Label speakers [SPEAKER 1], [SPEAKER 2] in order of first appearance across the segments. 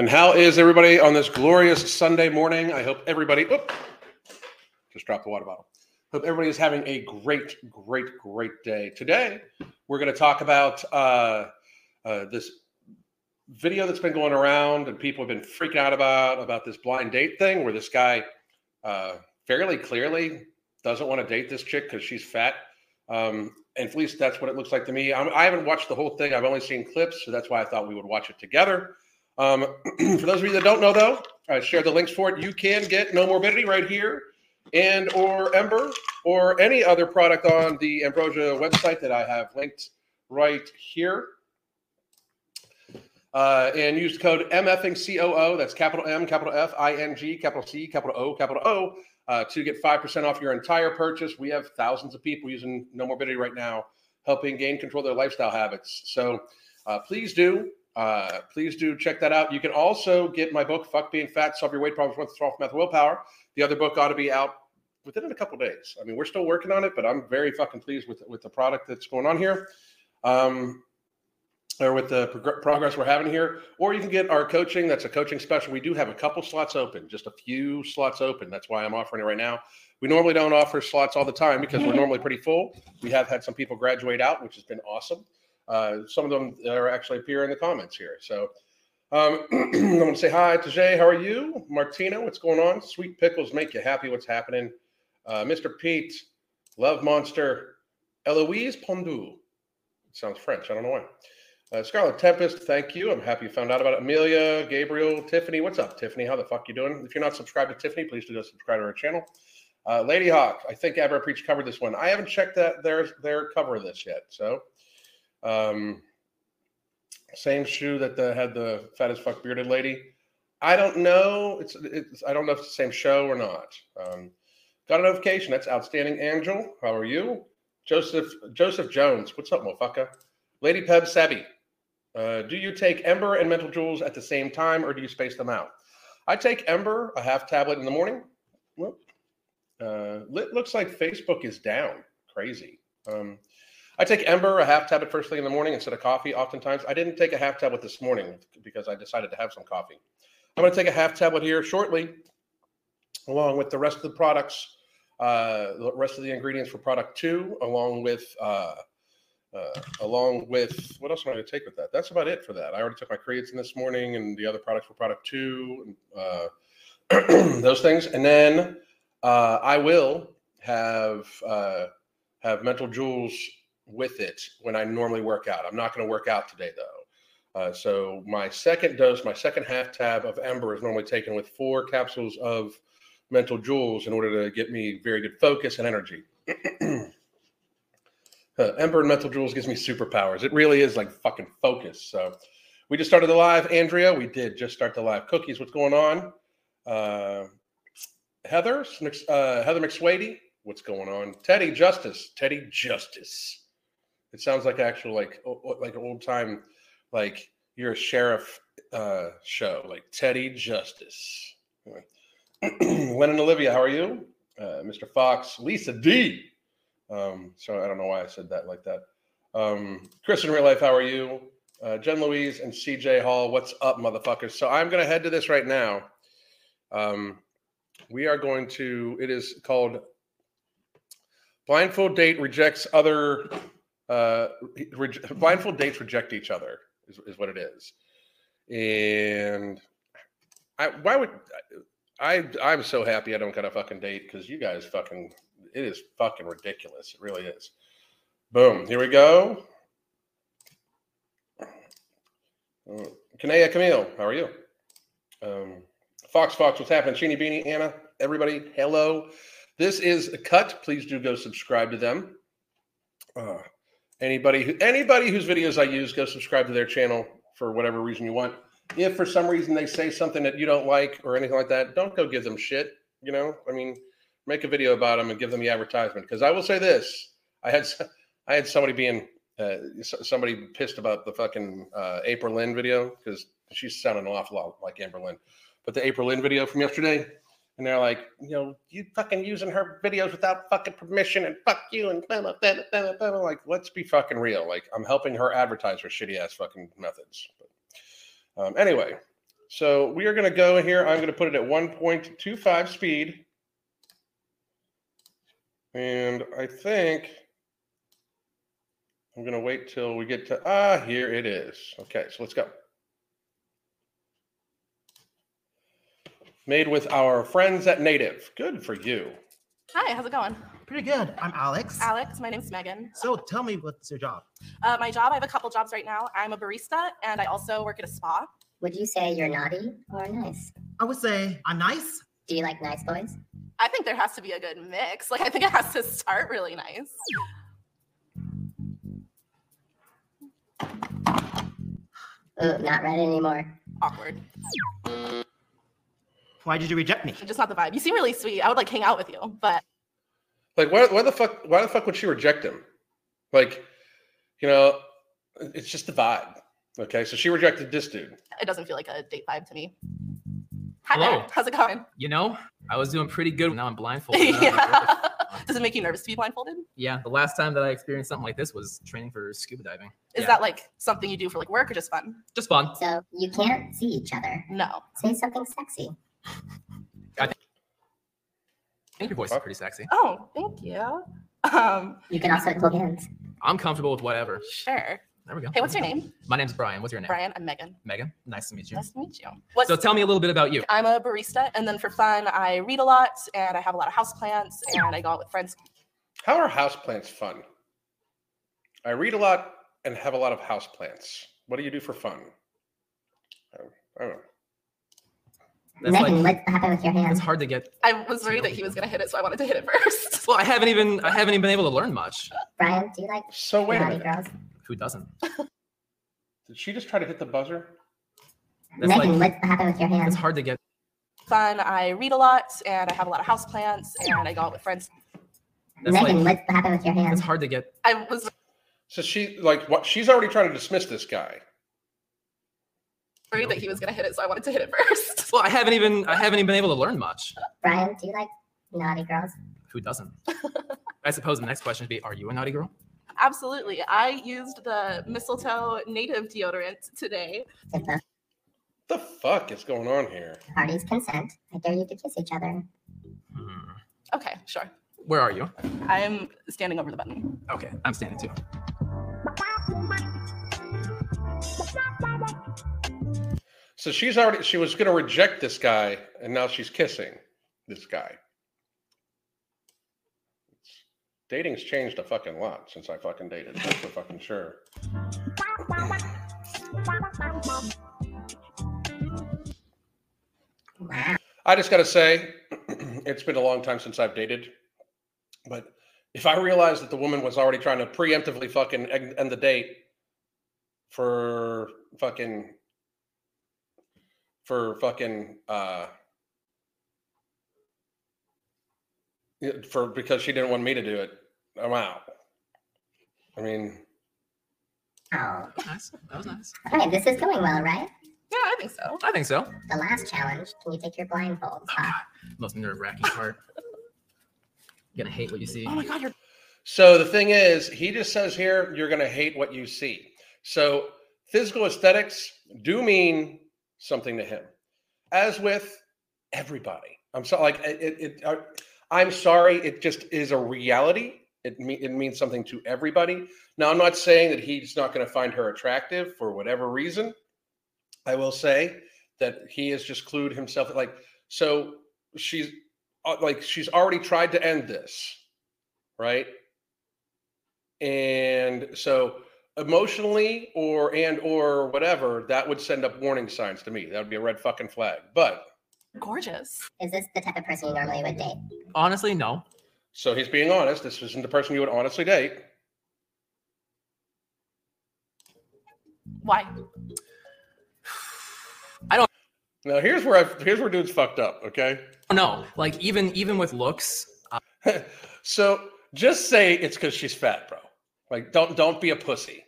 [SPEAKER 1] And how is everybody on this glorious Sunday morning? I hope everybody, oop, just dropped the water bottle. Hope everybody is having a great, great, great day. Today, we're going to talk about uh, uh, this video that's been going around and people have been freaking out about about this blind date thing where this guy uh, fairly clearly doesn't want to date this chick because she's fat. Um, and at least that's what it looks like to me. I'm, I have not watched the whole thing. I've only seen clips, so that's why I thought we would watch it together. Um, for those of you that don't know, though, I share the links for it. You can get Nomorbidity right here, and or Ember, or any other product on the Ambrosia website that I have linked right here. Uh, and use code MFingCOO. That's capital M, capital F, I N G, capital C, capital O, capital O uh, to get 5% off your entire purchase. We have thousands of people using Nomorbidity right now, helping gain control of their lifestyle habits. So uh, please do. Uh, please do check that out. You can also get my book, Fuck Being Fat, Solve Your Weight Problems with 12 Method Willpower. The other book ought to be out within a couple days. I mean, we're still working on it, but I'm very fucking pleased with, with the product that's going on here. Um, or with the prog- progress we're having here, or you can get our coaching. That's a coaching special. We do have a couple slots open, just a few slots open. That's why I'm offering it right now. We normally don't offer slots all the time because we're normally pretty full. We have had some people graduate out, which has been awesome. Uh, some of them are actually appear in the comments here. So um, I'm going to say hi to Jay. How are you? Martina, what's going on? Sweet pickles make you happy. What's happening? Uh, Mr. Pete, Love Monster, Eloise Pondu. Sounds French. I don't know why. Uh, Scarlet Tempest, thank you. I'm happy you found out about it. Amelia, Gabriel, Tiffany. What's up, Tiffany? How the fuck you doing? If you're not subscribed to Tiffany, please do subscribe to our channel. Uh, Lady Hawk, I think Abra Preach covered this one. I haven't checked that their their cover of this yet. So, um, same shoe that the, had the fat as fuck bearded lady. I don't know. It's it's I don't know if it's the same show or not. Um, got a notification. That's outstanding. Angel, how are you? Joseph Joseph Jones, what's up, motherfucker? Lady Peb Sabby, uh, do you take Ember and Mental Jewels at the same time, or do you space them out? I take Ember, a half tablet in the morning. Well, uh, looks like Facebook is down. Crazy. Um, I take Ember, a half tablet first thing in the morning instead of coffee. Oftentimes, I didn't take a half tablet this morning because I decided to have some coffee. I'm going to take a half tablet here shortly, along with the rest of the products, uh, the rest of the ingredients for product two, along with uh, uh, along with what else am I going to take with that? That's about it for that. I already took my creatine this morning, and the other products for product two, uh, those things, and then uh, I will have uh, have mental jewels with it when I normally work out. I'm not going to work out today though. Uh, so my second dose, my second half tab of Ember is normally taken with four capsules of mental jewels in order to get me very good focus and energy. Uh, Ember and Mental Jewels gives me superpowers. It really is like fucking focus. So we just started the live. Andrea, we did just start the live. Cookies, what's going on? Uh, Heather, uh, Heather McSwady, what's going on? Teddy Justice, Teddy Justice. It sounds like actual like like old time like you're a sheriff uh, show like Teddy Justice. Len and Olivia, how are you? Uh, Mr. Fox, Lisa D. Um, so I don't know why I said that like that. Um, Chris in real life, how are you? Uh, Jen Louise and CJ Hall, what's up, motherfuckers? So I'm going to head to this right now. Um, we are going to, it is called Blindfold Date Rejects Other, uh, re- Blindfold Dates Reject Each Other, is, is what it is. And I, why would, I, I'm so happy I don't got a fucking date because you guys fucking it is fucking ridiculous. It really is. Boom. Here we go. Uh, Kanea Camille, how are you? Um, Fox Fox, what's happening? Sheeny Beanie, Anna, everybody, hello. This is a cut. Please do go subscribe to them. Uh, anybody who anybody whose videos I use, go subscribe to their channel for whatever reason you want. If for some reason they say something that you don't like or anything like that, don't go give them shit. You know, I mean, make a video about them and give them the advertisement. Because I will say this: I had I had somebody being uh, somebody pissed about the fucking uh, April Lynn video because she's sounding an awful lot like Amber Lynn. But the April Lynn video from yesterday, and they're like, you know, you fucking using her videos without fucking permission and fuck you and blah, blah, blah, blah, blah, blah. like, let's be fucking real. Like, I'm helping her advertise her shitty ass fucking methods. But um, anyway, So we are going to go here. I'm going to put it at 1.25 speed. And I think I'm going to wait till we get to, ah, here it is. Okay, so let's go. Made with our friends at Native. Good for you.
[SPEAKER 2] Hi, how's it going?
[SPEAKER 3] Pretty good. I'm Alex.
[SPEAKER 2] Alex, my name's Megan.
[SPEAKER 3] So tell me what's your job?
[SPEAKER 2] Uh, my job, I have a couple jobs right now. I'm a barista and I also work at a spa.
[SPEAKER 4] Would you say you're naughty or nice?
[SPEAKER 3] I would say I'm nice.
[SPEAKER 4] Do you like nice boys?
[SPEAKER 2] I think there has to be a good mix. Like, I think it has to start really nice.
[SPEAKER 4] Ooh, not ready anymore.
[SPEAKER 2] Awkward.
[SPEAKER 3] Why did you reject me?
[SPEAKER 2] Just not the vibe. You seem really sweet. I would like hang out with you, but
[SPEAKER 1] Like, why, why the fuck? Why the fuck would she reject him? Like, you know, it's just the vibe. Okay, so she rejected this dude.
[SPEAKER 2] it doesn't feel like a date vibe to me. Hi
[SPEAKER 5] Hello.
[SPEAKER 2] there. How's it going?
[SPEAKER 5] You know, I was doing pretty good. Now I'm blindfolded. I don't
[SPEAKER 2] yeah. Does it make you nervous to be blindfolded?
[SPEAKER 5] yeah, the last time that I experienced something like this was training for scuba diving.
[SPEAKER 2] Is
[SPEAKER 5] Yeah.
[SPEAKER 2] that like something you do for like work or just fun?
[SPEAKER 5] Just fun.
[SPEAKER 4] So you can't see each other.
[SPEAKER 2] No.
[SPEAKER 4] Say something sexy.
[SPEAKER 5] I think your voice is pretty sexy.
[SPEAKER 2] Oh, thank you. Um,
[SPEAKER 4] You can also hold hands.
[SPEAKER 5] I'm comfortable with whatever.
[SPEAKER 2] sure.
[SPEAKER 5] There we go.
[SPEAKER 2] Hey, what's your name?
[SPEAKER 5] My name's Brian. What's your name?
[SPEAKER 2] Brian. I'm Megan.
[SPEAKER 5] Megan. Nice to meet you.
[SPEAKER 2] Nice to meet you. What's
[SPEAKER 5] So tell me a little bit about you.
[SPEAKER 2] I'm a barista, and then for fun, I read a lot, and I have a lot of houseplants, and I go out with friends.
[SPEAKER 1] How are houseplants fun? I read a lot and have a lot of houseplants. What do you do for fun? I don't- I don't know.
[SPEAKER 5] That's
[SPEAKER 4] Megan,
[SPEAKER 5] like
[SPEAKER 4] what happened with your
[SPEAKER 5] it's hard to get.
[SPEAKER 2] I was worried that he was gonna hit it, so I wanted to hit it first.
[SPEAKER 5] Well, I haven't even I haven't even been able to learn much.
[SPEAKER 4] Brian, do you like
[SPEAKER 1] So wait
[SPEAKER 4] naughty girls?
[SPEAKER 5] Who doesn't?
[SPEAKER 1] Did she just try to hit the buzzer?
[SPEAKER 5] That's
[SPEAKER 4] Megan,
[SPEAKER 5] like
[SPEAKER 4] what happened with your hand?
[SPEAKER 5] it's hard to get.
[SPEAKER 2] Fun. I read a lot, and I have a lot of houseplants, and I go out with friends.
[SPEAKER 5] That's
[SPEAKER 4] Megan,
[SPEAKER 5] like
[SPEAKER 4] what happened with your
[SPEAKER 5] it's hard to get.
[SPEAKER 2] I was
[SPEAKER 1] So she like what? She's already trying to dismiss this guy.
[SPEAKER 2] Worried that he was gonna hit it, so I wanted to hit it first.
[SPEAKER 5] Well, I haven't even I haven't even been able to learn much.
[SPEAKER 4] Brian, do you like naughty girls?
[SPEAKER 5] Who doesn't? I suppose the next question would be: Are you a naughty girl?
[SPEAKER 2] Absolutely. I used the mistletoe native deodorant today.
[SPEAKER 4] If the
[SPEAKER 1] The fuck is going on here?
[SPEAKER 4] parties consent, I dare you to kiss each other.
[SPEAKER 5] Hmm.
[SPEAKER 2] Okay, sure.
[SPEAKER 5] Where are you?
[SPEAKER 2] I'm standing over the button.
[SPEAKER 5] Okay, I'm standing too.
[SPEAKER 1] So she's already she was going to reject this guy, and now she's kissing this guy. Dating's changed a fucking lot since I fucking dated. That's for fucking sure. I just got to say, it's been a long time since I've dated. But if I realized that the woman was already trying to preemptively fucking end the date for fucking for fucking uh for because she didn't want me to do it, I'm out. I mean,
[SPEAKER 4] Oh,
[SPEAKER 5] Nice. That was nice.
[SPEAKER 4] okay, this is going well, right?
[SPEAKER 2] Yeah, I think so.
[SPEAKER 5] I think so.
[SPEAKER 4] The last challenge, can you take your blindfolds off?
[SPEAKER 5] Most nerve wracking part. You're gonna hate what you see.
[SPEAKER 2] Oh my god, you're
[SPEAKER 1] So the thing is, he just says here, you're going to hate what you see. So physical aesthetics do mean something to him, as with everybody. I'm sorry, like it. it, I, I'm sorry, it just is a reality. It me, it means something to everybody. Now, I'm not saying that he's not going to find her attractive for whatever reason. I will say that he has just clued himself. Like, so she's uh, like she's already tried to end this, right? and so emotionally or and or whatever that would send up warning signs to me that would be a red fucking flag but
[SPEAKER 2] gorgeous.
[SPEAKER 4] Is this the type of person you normally would date?
[SPEAKER 5] Honestly, no.
[SPEAKER 1] so he's being honest this isn't the person you would honestly date
[SPEAKER 2] Why? I don't.
[SPEAKER 1] Now here's where i here's where dude's fucked up okay
[SPEAKER 5] No. Like even even with looks, uh,
[SPEAKER 1] so just say it's because she's fat bro like don't don't be a pussy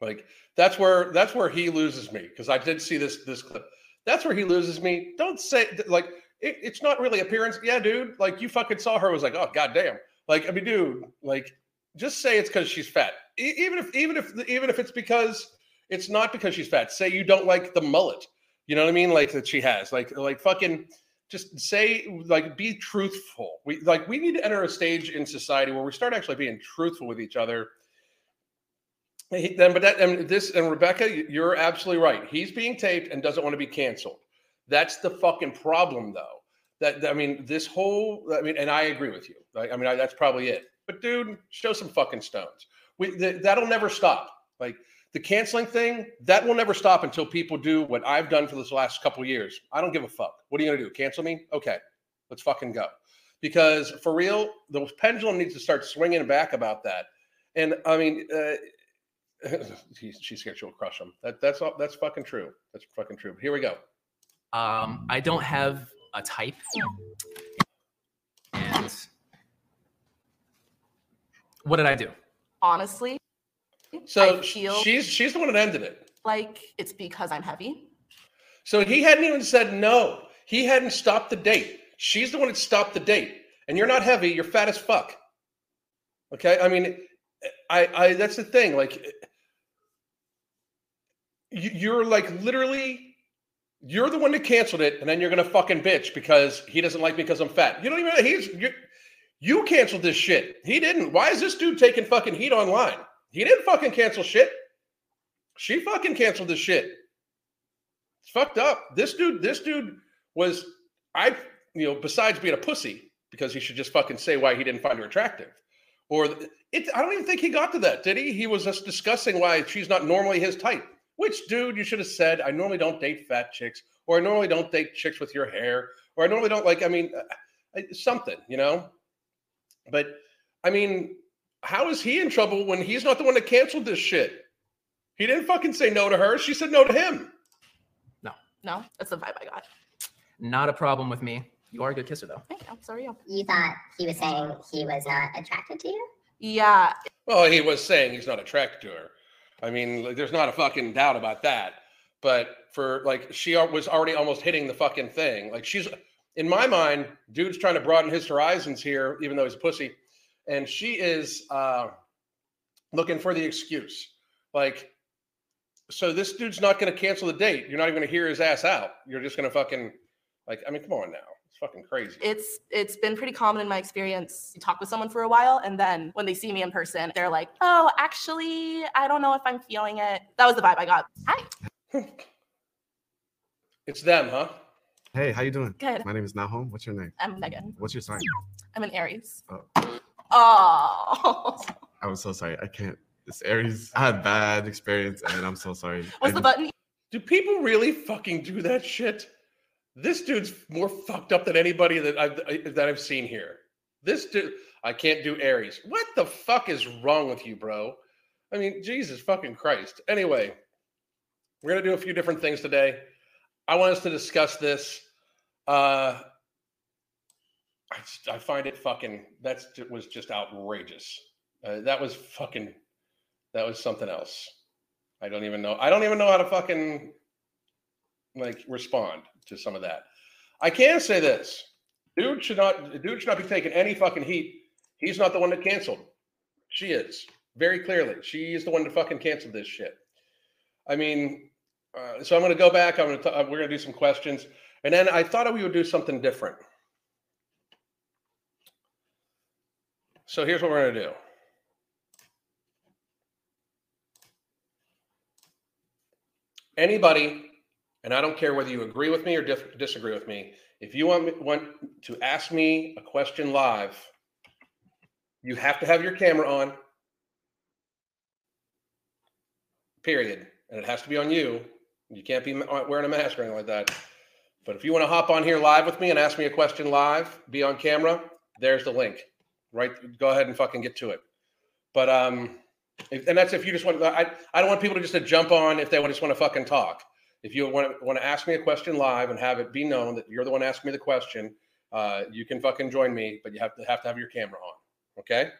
[SPEAKER 1] like that's where that's where he loses me because i did see this this clip that's where he loses me don't say like it, it's not really appearance yeah dude like you fucking saw her was like oh goddamn like i mean dude like just say it's because she's fat E- even if even if even if it's because it's not because she's fat say you don't like the mullet You know what I mean? Like that she has. Like like fucking just say like be truthful. We like we need to enter a stage in society where we start actually being truthful with each other. He- Then, but that and this and Rebecca, you're absolutely right. He's being taped and doesn't want to be canceled. That's the fucking problem, though. That I mean, this whole I mean, and I agree with you. Like, I mean, I, that's probably it. But dude, show some fucking stones. We th- that'll never stop. Like the canceling thing, that will never stop until people do what I've done for this last couple years. I don't give a fuck. What are you gonna do? Cancel me? Okay, let's fucking go. Because for real, the pendulum needs to start swinging back about that. And I mean, uh, he, she's scared she'll crush him. That, that's all. That's fucking true. That's fucking true. Here we go.
[SPEAKER 5] Um, I don't have a type, and what did I do?
[SPEAKER 2] Honestly,
[SPEAKER 1] So
[SPEAKER 2] I feel
[SPEAKER 1] she's she's the one that ended it.
[SPEAKER 2] like it's because I'm heavy.
[SPEAKER 1] So he hadn't even said no. He hadn't stopped the date. She's the one that stopped the date. And you're not heavy. You're fat as fuck. Okay. I mean, I, I, that's the thing. Like, you, you're like literally, you're the one that canceled it, and then you're gonna fucking bitch because he doesn't like me because I'm fat. You don't even. He's you. You canceled this shit. He didn't. Why is this dude taking fucking heat online? He didn't fucking cancel shit. She fucking canceled this shit. It's fucked up. This dude, this dude was I, you know, besides being a pussy, because he should just fucking say why he didn't find her attractive. Or it I don't even think he got to that, did he? He was just discussing why she's not normally his type. Which dude, you should have said, I normally don't date fat chicks, or I normally don't date chicks with your hair, or I normally don't like, I mean, uh, something, you know? But I mean, how is he in trouble when he's not the one that canceled this shit? He didn't fucking say no to her. She said no to him.
[SPEAKER 2] No, No, that's the vibe I got.
[SPEAKER 5] Not a problem with me. You are a good kisser, though.
[SPEAKER 2] Thank you. So are you.
[SPEAKER 4] You thought he was saying he was not attracted to you?
[SPEAKER 2] Yeah,
[SPEAKER 1] Well, he was saying he's not attracted to her. I mean, like, there's not a fucking doubt about that. But for like, she was already almost hitting the fucking thing. Like, she's in my mind, dude's trying to broaden his horizons here, even though he's a pussy, and she is uh, looking for the excuse. Like, so this dude's not going to cancel the date. You're not even going to hear his ass out. You're just going to fucking like. I mean, come on now. It's fucking crazy.
[SPEAKER 2] it's it's been pretty common in my experience. You talk with someone for a while, and then when they see me in person, they're like, "Oh, actually, I don't know if I'm feeling it." That was the vibe I got. Hi,
[SPEAKER 1] it's them, huh?
[SPEAKER 6] Hey, how you doing?
[SPEAKER 2] good.
[SPEAKER 6] My name is Nahom. What's your name?
[SPEAKER 2] I'm Megan.
[SPEAKER 6] What's your sign?
[SPEAKER 2] I'm an Aries.
[SPEAKER 6] Oh.
[SPEAKER 2] Oh,
[SPEAKER 6] I'm so sorry. I can't. It's Aries. I had bad experience, and I'm so sorry.
[SPEAKER 2] what's the
[SPEAKER 6] I-
[SPEAKER 2] button?
[SPEAKER 1] Do people really fucking do that shit? This dude's more fucked up than anybody that I've that I've seen here. This dude, I can't do Aries. What the fuck is wrong with you, bro? I mean, Jesus fucking Christ. Anyway, we're gonna do a few different things today. I want us to discuss this. Uh, I, just- I find it fucking. That's was just outrageous. Uh, that was fucking. That was something else. I don't even know. I don't even know how to fucking like respond to some of that. I can say this: dude should not. Dude should not be taking any fucking heat. He's not the one that canceled. She is very clearly. She is the one that fucking canceled this shit. I mean, uh, so I'm going to go back. I'm going to. We're going to do some questions, and then I thought we would do something different. So here's what we're going to do. anybody, and I don't care whether you agree with me or dif- disagree with me, if you want want to ask me a question live, you have to have your camera on. Period, and it has to be on you. You can't be wearing a mask or anything like that. But if you want to hop on here live with me and ask me a question live, be on camera. There's the link. Right, go ahead and fucking get to it. But um, and that's if you just want. I I don't want people to just to jump on if they just want to fucking talk. If you want to want to ask me a question live and have it be known that you're the one asking me the question, uh, you can fucking join me, but you have to have to have your camera on. Okay.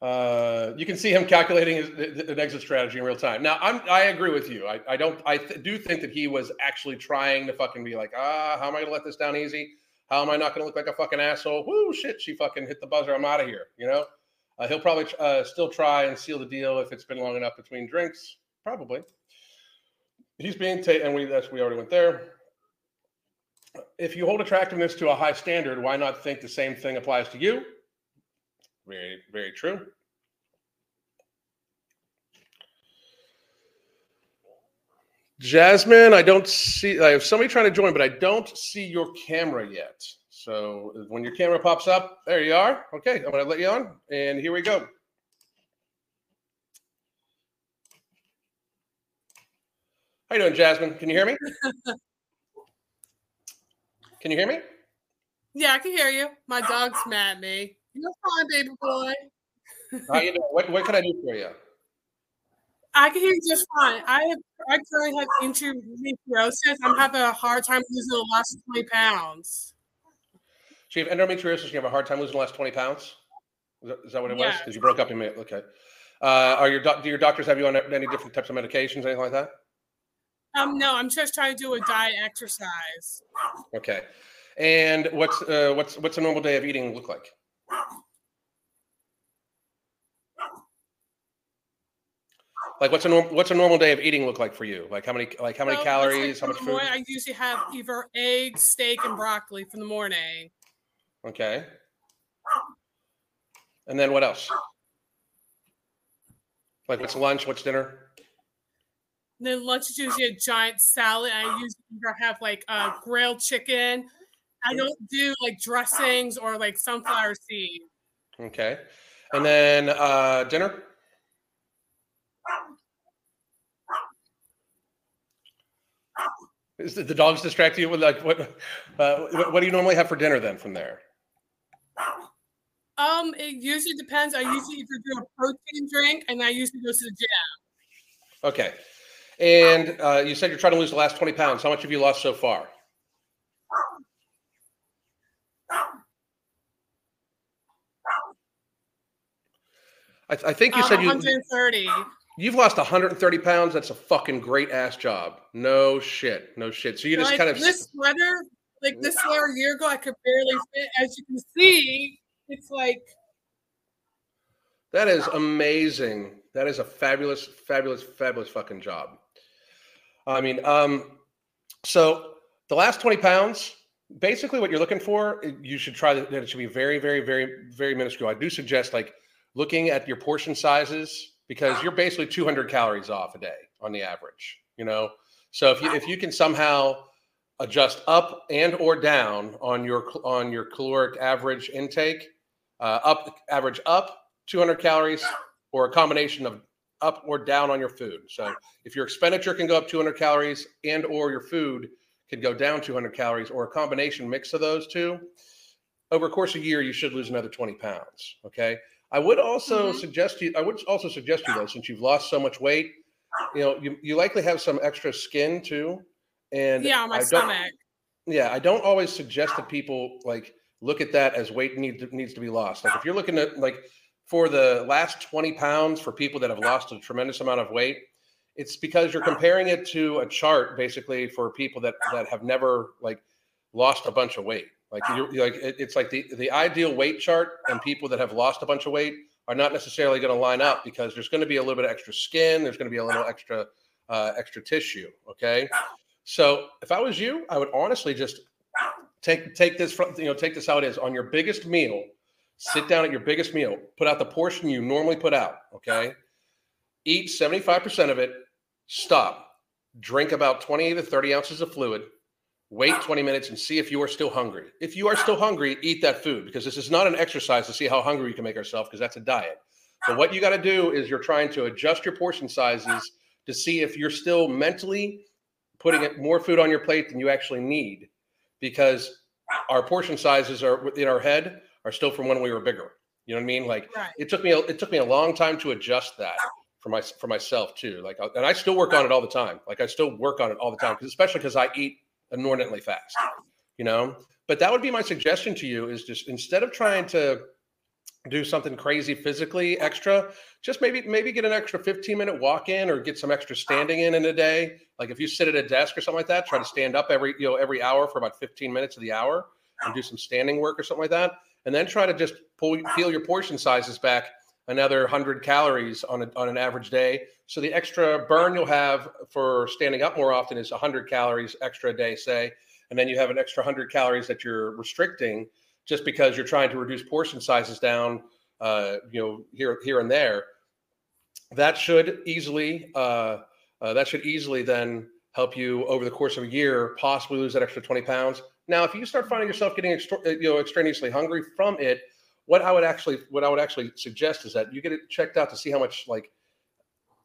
[SPEAKER 1] Uh, you can see him calculating his, an exit strategy in real time. Now, I'm I agree with you. I, I don't I th- do think that he was actually trying to fucking be like, ah, how am I gonna let this down easy? How am I not gonna look like a fucking asshole? Whoo, shit, she fucking hit the buzzer. I'm out of here. You know. Uh, he'll probably uh, still try and seal the deal if it's been long enough between drinks, probably. He's being taken, and we that's we already went there. If you hold attractiveness to a high standard, why not think the same thing applies to you? Very, very true. Jasmine, I don't see. I have somebody trying to join, but I don't see your camera yet. So when your camera pops up, there you are. Okay, I'm going to let you on, and here we go. How you doing, Jasmine? Can you hear me? Can you hear me?
[SPEAKER 7] Yeah, I can hear you. My dog's mad at me. You're fine, baby boy.
[SPEAKER 1] How you doing? What, what can I do for you?
[SPEAKER 7] I can hear you just fine. I have I currently have endometriosis. I'm having a hard time losing the last 20 pounds.
[SPEAKER 1] So you have endometriosis. You have a hard time losing the last twenty pounds. Is that, is that what it was?
[SPEAKER 7] Yes.
[SPEAKER 1] Because you broke up in a minute. Okay. Uh, are your doc- do your doctors have you on any different types of medications, anything like that?
[SPEAKER 7] Um, no, I'm just trying to do a diet exercise.
[SPEAKER 1] Okay. And what's uh, what's what's a normal day of eating look like? Like what's a norm- what's a normal day of eating look like for you? Like how many like how many
[SPEAKER 7] Well,
[SPEAKER 1] calories?
[SPEAKER 7] let's
[SPEAKER 1] How much food?
[SPEAKER 7] morning, I usually have either eggs, steak, and broccoli for the morning.
[SPEAKER 1] Okay. And then what else? Like what's lunch? What's dinner?
[SPEAKER 7] Then lunch is usually a giant salad. I usually either have like uh, grilled chicken. I don't do like dressings or like sunflower seed.
[SPEAKER 1] Okay. And then uh, dinner? Is the, the dogs distract you with like what, uh, what? What do you normally have for dinner then? From there,
[SPEAKER 7] Um, it usually depends. I usually either do a protein drink and I usually go to the gym.
[SPEAKER 1] okay. And uh, you said you're trying to lose the last twenty pounds. How much have you lost so far? I, I think you
[SPEAKER 7] Um,
[SPEAKER 1] said you
[SPEAKER 7] 130.
[SPEAKER 1] you've lost 130 pounds. That's a fucking great ass job. No shit, no shit. So you just
[SPEAKER 7] like
[SPEAKER 1] kind of
[SPEAKER 7] this sweater, like this sweater a year ago, I could barely fit. As you can see, it's like
[SPEAKER 1] That is amazing. That is a fabulous, fabulous, fabulous fucking job. I mean, um, so the last 20 pounds, basically what you're looking for, you should try that. It should be very, very, very, very minuscule. I do suggest like looking at your portion sizes because you're basically 200 calories off a day on the average, you know? So if you, if you can somehow adjust up and or down on your, on your caloric average intake, uh, up average up 200 calories or a combination of up or down on your food. So if your expenditure can go up 200 calories and or your food can go down 200 calories or a combination mix of those two, over a course of a year, you should lose another 20 pounds. Okay. I would also
[SPEAKER 7] Mhm.
[SPEAKER 1] suggest you, I would also suggest you though, since you've lost so much weight, you know, you, you likely have some extra skin too. And
[SPEAKER 7] yeah, my
[SPEAKER 1] I
[SPEAKER 7] stomach.
[SPEAKER 1] yeah, I don't always suggest that people like look at that as weight need to, needs to be lost. Like if you're looking at like for the last 20 pounds for people that have lost a tremendous amount of weight, it's because you're comparing it to a chart basically for people that that have never like lost a bunch of weight. Like you're like it, it's like the the ideal weight chart and people that have lost a bunch of weight are not necessarily going to line up because there's going to be a little bit of extra skin, there's going to be a little extra uh, extra tissue. Okay, so if I was you, I would honestly just take take this from you know take this how it is on your biggest meal. Sit down at your biggest meal. Put out the portion you normally put out. Okay, eat seventy five percent of it. Stop. Drink about twenty to thirty ounces of fluid. Wait 20 minutes and see if you are still hungry. If you are still hungry, eat that food because this is not an exercise to see how hungry you can make ourselves because that's a diet. So what you got to do is you're trying to adjust your portion sizes to see if you're still mentally putting more food on your plate than you actually need because our portion sizes are in our head are still from when we were bigger. You know what I mean? Like
[SPEAKER 7] Right.
[SPEAKER 1] it took me a, it took me a long time to adjust that for my for myself too. Like and I still work on it all the time. Like I still work on it all the time because especially because I eat inordinately fast. You know, but that would be my suggestion to you is just instead of trying to do something crazy physically extra just maybe maybe get an extra 15 minute walk in or get some extra standing in in a day like if you sit at a desk or something like that try to stand up every you know every hour for about 15 minutes of the hour and do some standing work or something like that and then try to just pull peel your portion sizes back another 100 calories on, a, on an average day. So the extra burn you'll have for standing up more often is 100 calories extra a day, say. And then you have an extra 100 calories that you're restricting just because you're trying to reduce portion sizes down, uh, you know, here, here and there. That should easily, uh, uh, that should easily then help you over the course of a year possibly lose that extra 20 pounds. Now, if you start finding yourself getting extra, you know extraneously hungry from it, what I would actually what I would actually suggest is that you get it checked out to see how much like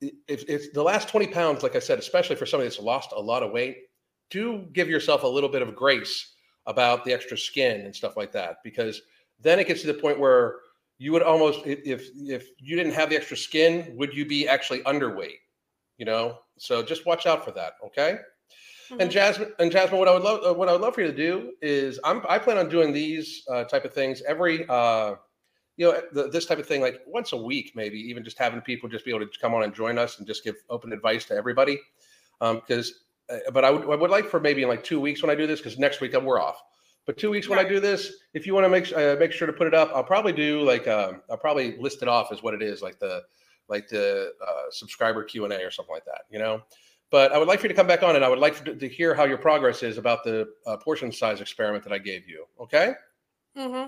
[SPEAKER 1] if it's the last 20 pounds, like I said, especially for somebody that's lost a lot of weight, do give yourself a little bit of grace about the extra skin and stuff like that because then it gets to the point where you would almost if if you didn't have the extra skin would you be actually underweight you know so just watch out for that okay
[SPEAKER 7] Mm-hmm.
[SPEAKER 1] And jasmine and jasmine what i would love uh, what i would love for you to do is i'm i plan on doing these uh, type of things every uh you know the, this type of thing like once a week maybe even just having people just be able to come on and join us and just give open advice to everybody um because uh, but I would, I would like for maybe in like two weeks when I do this because next week we're off. But two weeks when I do this, if you want to make uh, make sure to put it up, I'll probably do like um, I'll probably list it off as what it is, like the like the uh, subscriber Q and A or something like that, you know. But I would like for you to come back on, and I would like to, to hear how your progress is about the uh, portion size experiment that I gave you. Okay.
[SPEAKER 7] Mm-hmm.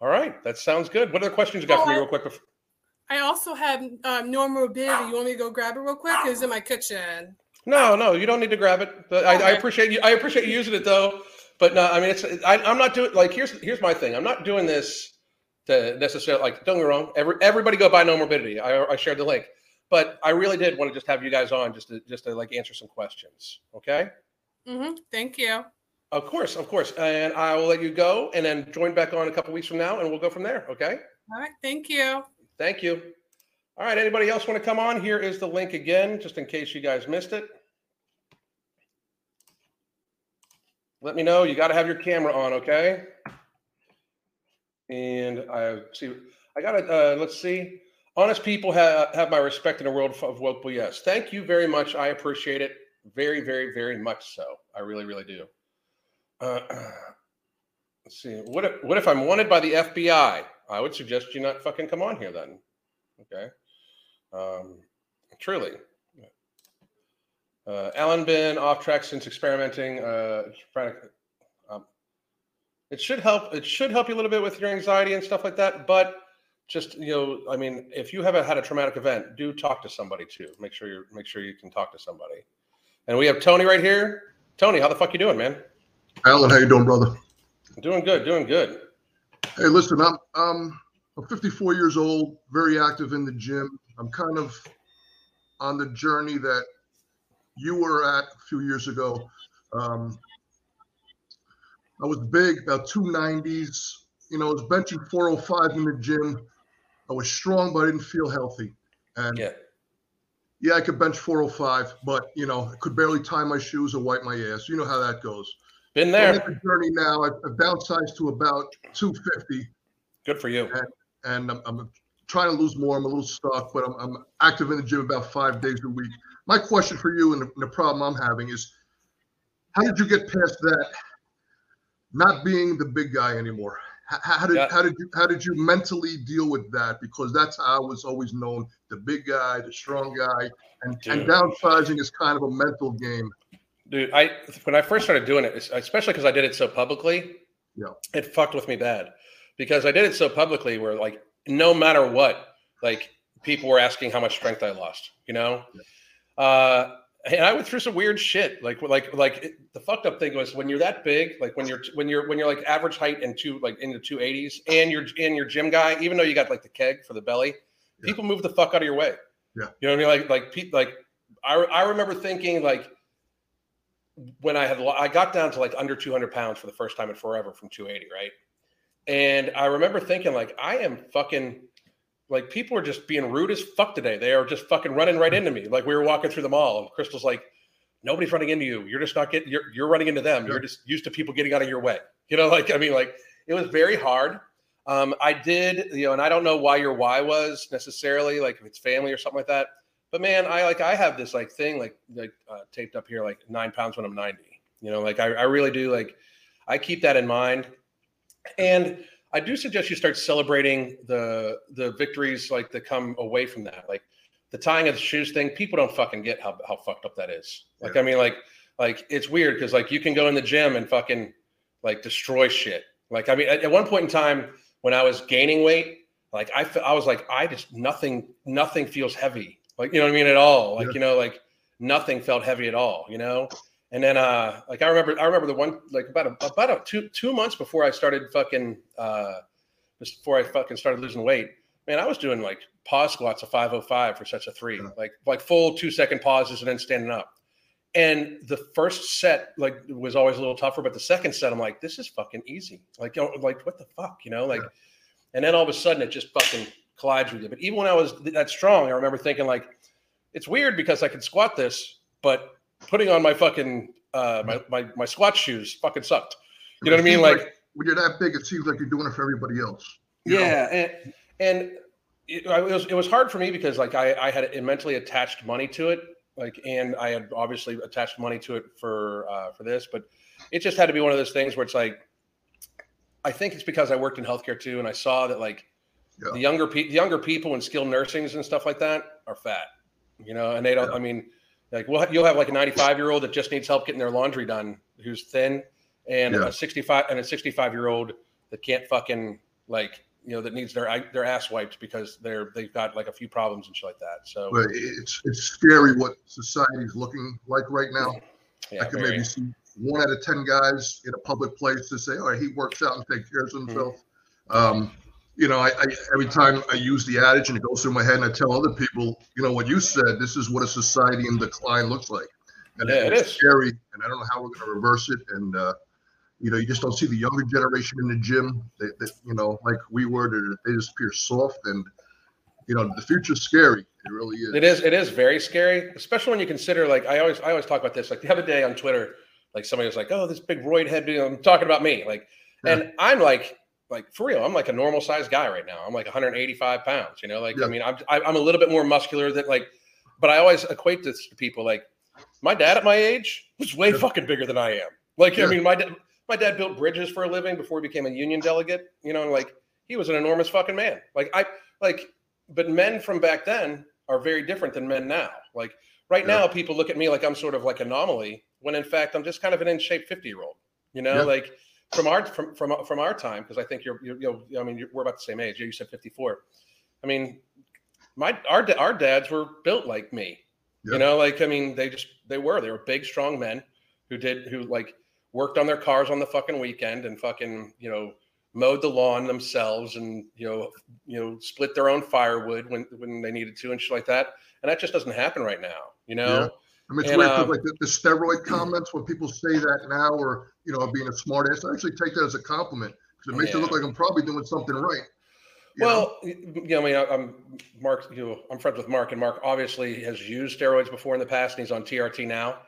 [SPEAKER 1] All right, that sounds good. What other questions you got
[SPEAKER 7] Oh,
[SPEAKER 1] for me, real quick? bef-
[SPEAKER 7] I also have um, Nomorbidity. You want me to go grab it real quick? It's in my kitchen.
[SPEAKER 1] No, no, you don't need to grab it. But I, I appreciate you. I appreciate you using it though. But no, I mean, it's I, I'm not doing like here's here's my thing. I'm not doing this to necessarily like. Don't get me wrong. Every, everybody go buy Nomorbidity. I, I shared the link, but I really did want to just have you guys on just to just to like answer some questions. Okay.
[SPEAKER 7] hmm Thank you.
[SPEAKER 1] Of course, of course. And I will let you go, and then join back on a couple weeks from now, and we'll go from there. Okay.
[SPEAKER 7] All right. Thank you.
[SPEAKER 1] Thank you. All right. Anybody else want to come on? Here is the link again, just in case you guys missed it. Let me know. You got to have your camera on, okay? And I see. I got to. Uh, let's see. Honest people have have my respect in a world of woke BS. Thank you very much. I appreciate it very, very, very much. So I really, really do. Uh, let's see. What if what if I'm wanted by the FBI? I would suggest you not fucking come on here then. Okay. Um, truly. Uh, Alan been off track since experimenting. Uh, um, it should help. It should help you a little bit with your anxiety and stuff like that. But just you know, I mean, if you haven't had a traumatic event, do talk to somebody too. Make sure you make sure you can talk to somebody. And we have Tony right here. Tony, how the fuck you doing, man?
[SPEAKER 8] Alan, how you doing, brother?
[SPEAKER 1] Doing good. Doing good.
[SPEAKER 8] Hey, listen, I'm um I'm 54 years old, very active in the gym. I'm kind of on the journey that you were at a few years ago. Um, I was big, about 290s. You know, I was benching 405 in the gym. I was strong, but I didn't feel healthy. And
[SPEAKER 1] Yeah.
[SPEAKER 8] yeah, I could bench 405, but you know, I could barely tie my shoes or wipe my ass. You know how that goes.
[SPEAKER 1] Been
[SPEAKER 8] I'm
[SPEAKER 1] there.
[SPEAKER 8] the journey now. I've, I've downsized to about 250
[SPEAKER 1] Good for you.
[SPEAKER 8] and I'm, I'm trying to lose more. I'm a little stuck, but I'm, I'm active in the gym about five days a week. My question for you and the, and the problem I'm having is how did you get past that not being the big guy anymore? How, did
[SPEAKER 1] Yeah.
[SPEAKER 8] how did you how did you mentally deal with that? Because that's how I was always known, the big guy, the strong guy, and, and downsizing is kind of a mental game.
[SPEAKER 1] Dude, I when I first started doing it, especially because I did it so publicly,
[SPEAKER 8] Yeah.
[SPEAKER 1] it fucked with me bad because I did it so publicly where like no matter what, like people were asking how much strength I lost, you know. Uh, and I went through some weird shit. Like like like it, the fucked up thing was when you're that big, like when you're when you're when you're like average height and two like in the two eighties, and you're and your gym guy, even though you got like the keg for the belly,
[SPEAKER 8] Yeah.
[SPEAKER 1] people move the fuck out of your way.
[SPEAKER 8] Yeah.
[SPEAKER 1] you know what I mean. Like like pe- like I I remember thinking like when I had I got down to like under 200 pounds for the first time in forever from 280, right? And I remember thinking like I am fucking like people are just being rude as fuck today. They are just fucking running right into me. Like we were walking through the mall and Crystal's like, nobody's running into you. You're just not getting you're you're running into them. You're just used to people getting out of your way. You know, like I mean, like it was very hard. Um, I did, you know, and I don't know why your why was necessarily, like if it's family or something like that. But man, I like I have this like thing like like uh, taped up here, like nine pounds when I'm 90. You know, like I, I really do like I keep that in mind. And I do suggest you start celebrating the the victories like that come away from that. Like the tying of the shoes thing, people don't fucking get how, how fucked up that is. Like, I mean, like, like it's weird because like you can go in the gym and fucking like destroy shit. Like, I mean, at, at one point in time when I was gaining weight, like I, I was like, I just nothing, nothing feels heavy. Like, you know what I mean? At all. Like,
[SPEAKER 8] Yeah.
[SPEAKER 1] you know, like nothing felt heavy at all, you know? And then, uh, like I remember, I remember the one, like about a, about a two, two months before I started fucking, uh, just before I fucking started losing weight, man, I was doing like pause squats of 505 for such a three, like like full two second pauses and then standing up. And the first set like was always a little tougher, but the second set, I'm like, this is fucking easy. Like, you know, like what the fuck, you know? Like, and then all of a sudden it just fucking collides with you. But even when I was th- that strong, I remember thinking like, it's weird because I can squat this, but putting on my fucking uh my my, my squat shoes fucking sucked. You know what I mean?
[SPEAKER 8] seems
[SPEAKER 1] Like
[SPEAKER 8] when you're that big, it seems like you're doing it for everybody else. you know?
[SPEAKER 1] yeah, and and it, it was it was hard for me because like I I had mentally attached money to it, like, and I had obviously attached money to it for uh, for this, but it just had to be one of those things where it's like, I think it's because I worked in healthcare too, and I saw that like
[SPEAKER 8] Yeah.
[SPEAKER 1] the younger people, the younger people in skilled nursings and stuff like that are fat, you know, and they don't. I mean, like we'll have, you'll have like a 95 year old that just needs help getting their laundry done, who's thin, and
[SPEAKER 8] Yeah.
[SPEAKER 1] a 65 and a 65 year old that can't fucking like you know that needs their their ass wiped because they're they've got like a few problems and shit like that. So
[SPEAKER 8] But it's it's scary what society's looking like right now.
[SPEAKER 1] yeah,
[SPEAKER 8] I can
[SPEAKER 1] very-
[SPEAKER 8] maybe see one out of ten guys in a public place to say, "All right, he works out and takes care of himself." Um, you know, I, I every time I use the adage and it goes through my head, and I tell other people, you know, what you said. This is what a society in decline looks like, and
[SPEAKER 1] Yeah, it
[SPEAKER 8] it's scary. And I don't know how we're going to reverse it. And uh, you know, you just don't see the younger generation in the gym. They, they you know, like we were, they, just appear soft, and you know, the future's scary. It really is.
[SPEAKER 1] It is. It is very scary, especially when you consider. Like I always, I always talk about this. Like the other day on Twitter, like somebody was like, "Oh, this big roid head." dude," I'm talking about me. Like, and I'm like, like for real, I'm like a normal sized guy right now. I'm like 185 pounds. You know, like
[SPEAKER 8] Yeah.
[SPEAKER 1] I mean, I'm I- I'm a little bit more muscular than like, but I always equate this to people like my dad at my age was way
[SPEAKER 8] Yeah.
[SPEAKER 1] fucking bigger than I am. Like, I mean, my dad, my dad built bridges for a living before he became a union delegate. You know, and like he was an enormous fucking man. Like I like, but men from back then are very different than men now. Like right
[SPEAKER 8] Yeah.
[SPEAKER 1] now, people look at me like I'm sort of like an anomaly, when in fact I'm just kind of an in shape 50 year old. You know,
[SPEAKER 8] Yeah.
[SPEAKER 1] like from our from from from our time, because I think you're, you're you know, I mean, we're about the same age. You said 54. I mean, my our our dads were built like me.
[SPEAKER 8] Yeah.
[SPEAKER 1] You know, like I mean, they just they were they were big, strong men who did who like worked on their cars on the fucking weekend and fucking you know mowed the lawn themselves and you know you know split their own firewood when when they needed to and shit like that. And that just doesn't happen right now. You know.
[SPEAKER 8] I mean, it's
[SPEAKER 1] And,
[SPEAKER 8] weird 'cause,
[SPEAKER 1] um,
[SPEAKER 8] like the, the steroid comments when people say that now, or you know, being a smart ass, I actually take that as a compliment because it makes it look like I'm probably doing something right. you know?
[SPEAKER 1] Well, you know, I mean, I- I'm Mark. You know, I'm friends with Mark, and Mark obviously has used steroids before in the past, and he's on TRT now.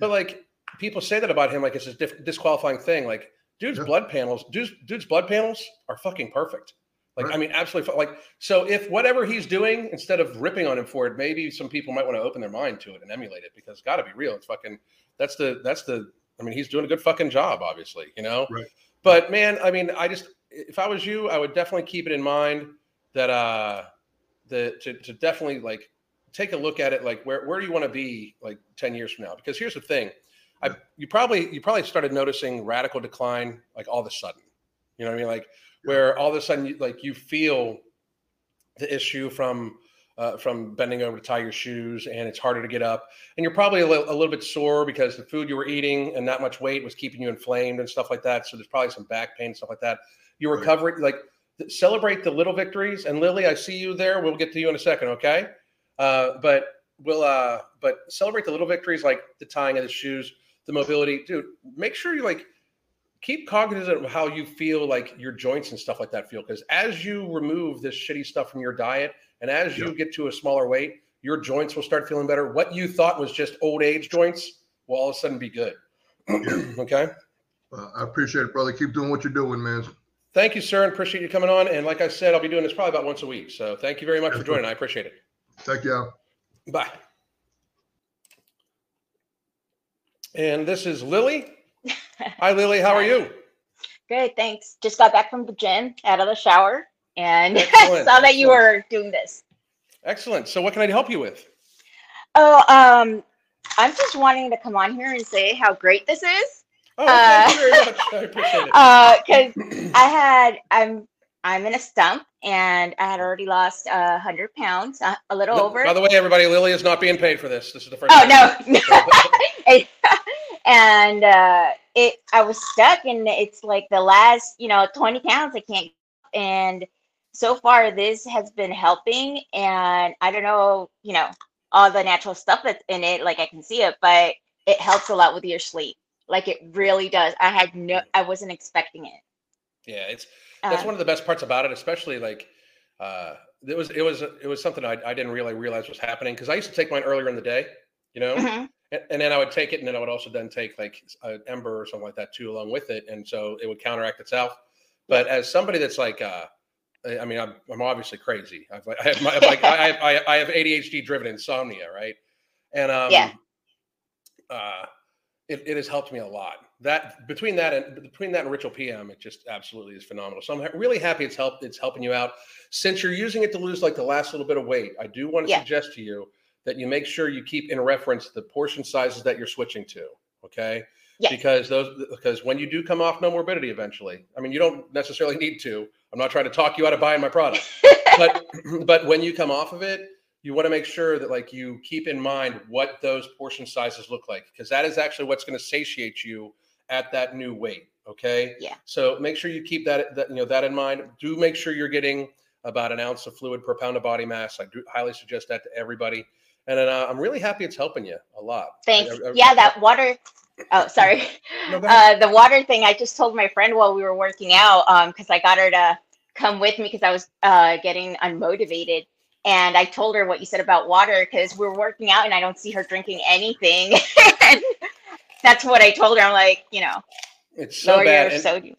[SPEAKER 1] But like, people say that about him, like it's a dis- disqualifying thing. Like, dude's
[SPEAKER 8] Yeah.
[SPEAKER 1] blood panels, dude's dude's blood panels are fucking perfect. Like, I mean, absolutely. Like, so if whatever he's doing, instead of ripping on him for it, maybe some people might want to open their mind to it and emulate it because, got to be real, it's fucking. That's the that's the. I mean, he's doing a good fucking job, obviously. You know.
[SPEAKER 8] Right.
[SPEAKER 1] But man, I mean, I just if I was you, I would definitely keep it in mind that uh the to, to definitely like take a look at it like where where do you want to be like 10 years from now because here's the thing i you probably you probably started noticing radical decline like all of a sudden you know what i mean? Like where all of a sudden you, like you feel the issue from uh, from bending over to tie your shoes and it's harder to get up. And you're probably a little, a little bit sore because the food you were eating and not much weight was keeping you inflamed and stuff like that. So there's probably some back pain and stuff like that. You're
[SPEAKER 8] Right.
[SPEAKER 1] recovering like celebrate the little victories. And lily i see you there. We'll get to you in a second okay? Uh, but we'll uh, but celebrate the little victories like the tying of the shoes the mobility. Dude make sure you like keep cognizant of how you feel like your joints and stuff like that feel because as you remove this shitty stuff from your diet and as you
[SPEAKER 8] Yeah.
[SPEAKER 1] get to a smaller weight your joints will start feeling better what you thought was just old age joints will all of a sudden be good okay
[SPEAKER 8] Uh, I appreciate it, brother. Keep doing what you're doing, man.
[SPEAKER 1] thank you sir and appreciate you coming on and like i said i'll be doing this probably about once a week so thank you very much for joining i appreciate it
[SPEAKER 8] Thank you.
[SPEAKER 1] Bye. And this is Lily. Hi, Lily. How are you?
[SPEAKER 9] Good, thanks. Just got back from the gym, out of the shower, and
[SPEAKER 1] Excellent,
[SPEAKER 9] saw that you were doing this.
[SPEAKER 1] Excellent. So what can I help you with?
[SPEAKER 9] Oh, um, I'm just wanting to come on here and say how great this is.
[SPEAKER 1] Oh, thank you very much. I appreciate it.
[SPEAKER 9] Uh, because I had, I'm, I'm in a stump, and I had already lost a uh, hundred pounds, a, a little
[SPEAKER 1] No,
[SPEAKER 9] over.
[SPEAKER 1] By the way, everybody, Lily is not being paid for this. This is the first.
[SPEAKER 9] Oh
[SPEAKER 1] time.
[SPEAKER 9] no. And uh it I was stuck and it's like the last, you know, 20 pounds I can't and so far this has been helping and I don't know, you know, all the natural stuff that's in it, like I can see it, but it helps a lot with your sleep. Like it really does. I had no I wasn't expecting it.
[SPEAKER 1] Yeah, it's that's
[SPEAKER 9] Um,
[SPEAKER 1] one of the best parts about it, especially like uh, it was it was it was something I, I didn't really realize was happening because I used to take mine earlier in the day, you know,
[SPEAKER 9] mhm.
[SPEAKER 1] And, and then I would take it, and then I would also then take like an ember or something like that too along with it, and so it would counteract itself. But as somebody that's like, uh, I mean, I'm, I'm obviously crazy. I've, I have my, like I have I, I have ADHD driven insomnia, right? And um,
[SPEAKER 9] Yeah.
[SPEAKER 1] uh, it, it has helped me a lot. That between that and between that and Ritual PM, it just absolutely is phenomenal. So I'm really happy it's helped. It's helping you out. Since you're using it to lose like the last little bit of weight, I do want to
[SPEAKER 9] Yeah.
[SPEAKER 1] suggest to you that you make sure you keep in reference the portion sizes that you're switching to. Okay.
[SPEAKER 9] Yes.
[SPEAKER 1] Because those because when you do come off Nomorbidity eventually, I mean you don't necessarily need to. I'm not trying to talk you out of buying my product, but but when you come off of it, you want to make sure that like you keep in mind what those portion sizes look like because that is actually what's going to satiate you at that new weight. Okay.
[SPEAKER 9] Yeah.
[SPEAKER 1] So make sure you keep that that you know that in mind. Do make sure you're getting about an ounce of fluid per pound of body mass. I do highly suggest that to everybody. And then, uh, I'm really happy it's helping you a lot.
[SPEAKER 9] Thanks.
[SPEAKER 1] I- I-
[SPEAKER 9] yeah, that water. Oh, sorry.
[SPEAKER 1] No,
[SPEAKER 9] uh, the water thing. I just told my friend while we were working out, um, because I got her to come with me because I was uh getting unmotivated, and I told her what you said about water because we're working out and I don't see her drinking anything. and that's what I told her. I'm like, you know,
[SPEAKER 1] it's so
[SPEAKER 9] lower
[SPEAKER 1] bad.
[SPEAKER 9] your
[SPEAKER 1] And-
[SPEAKER 9] sodium.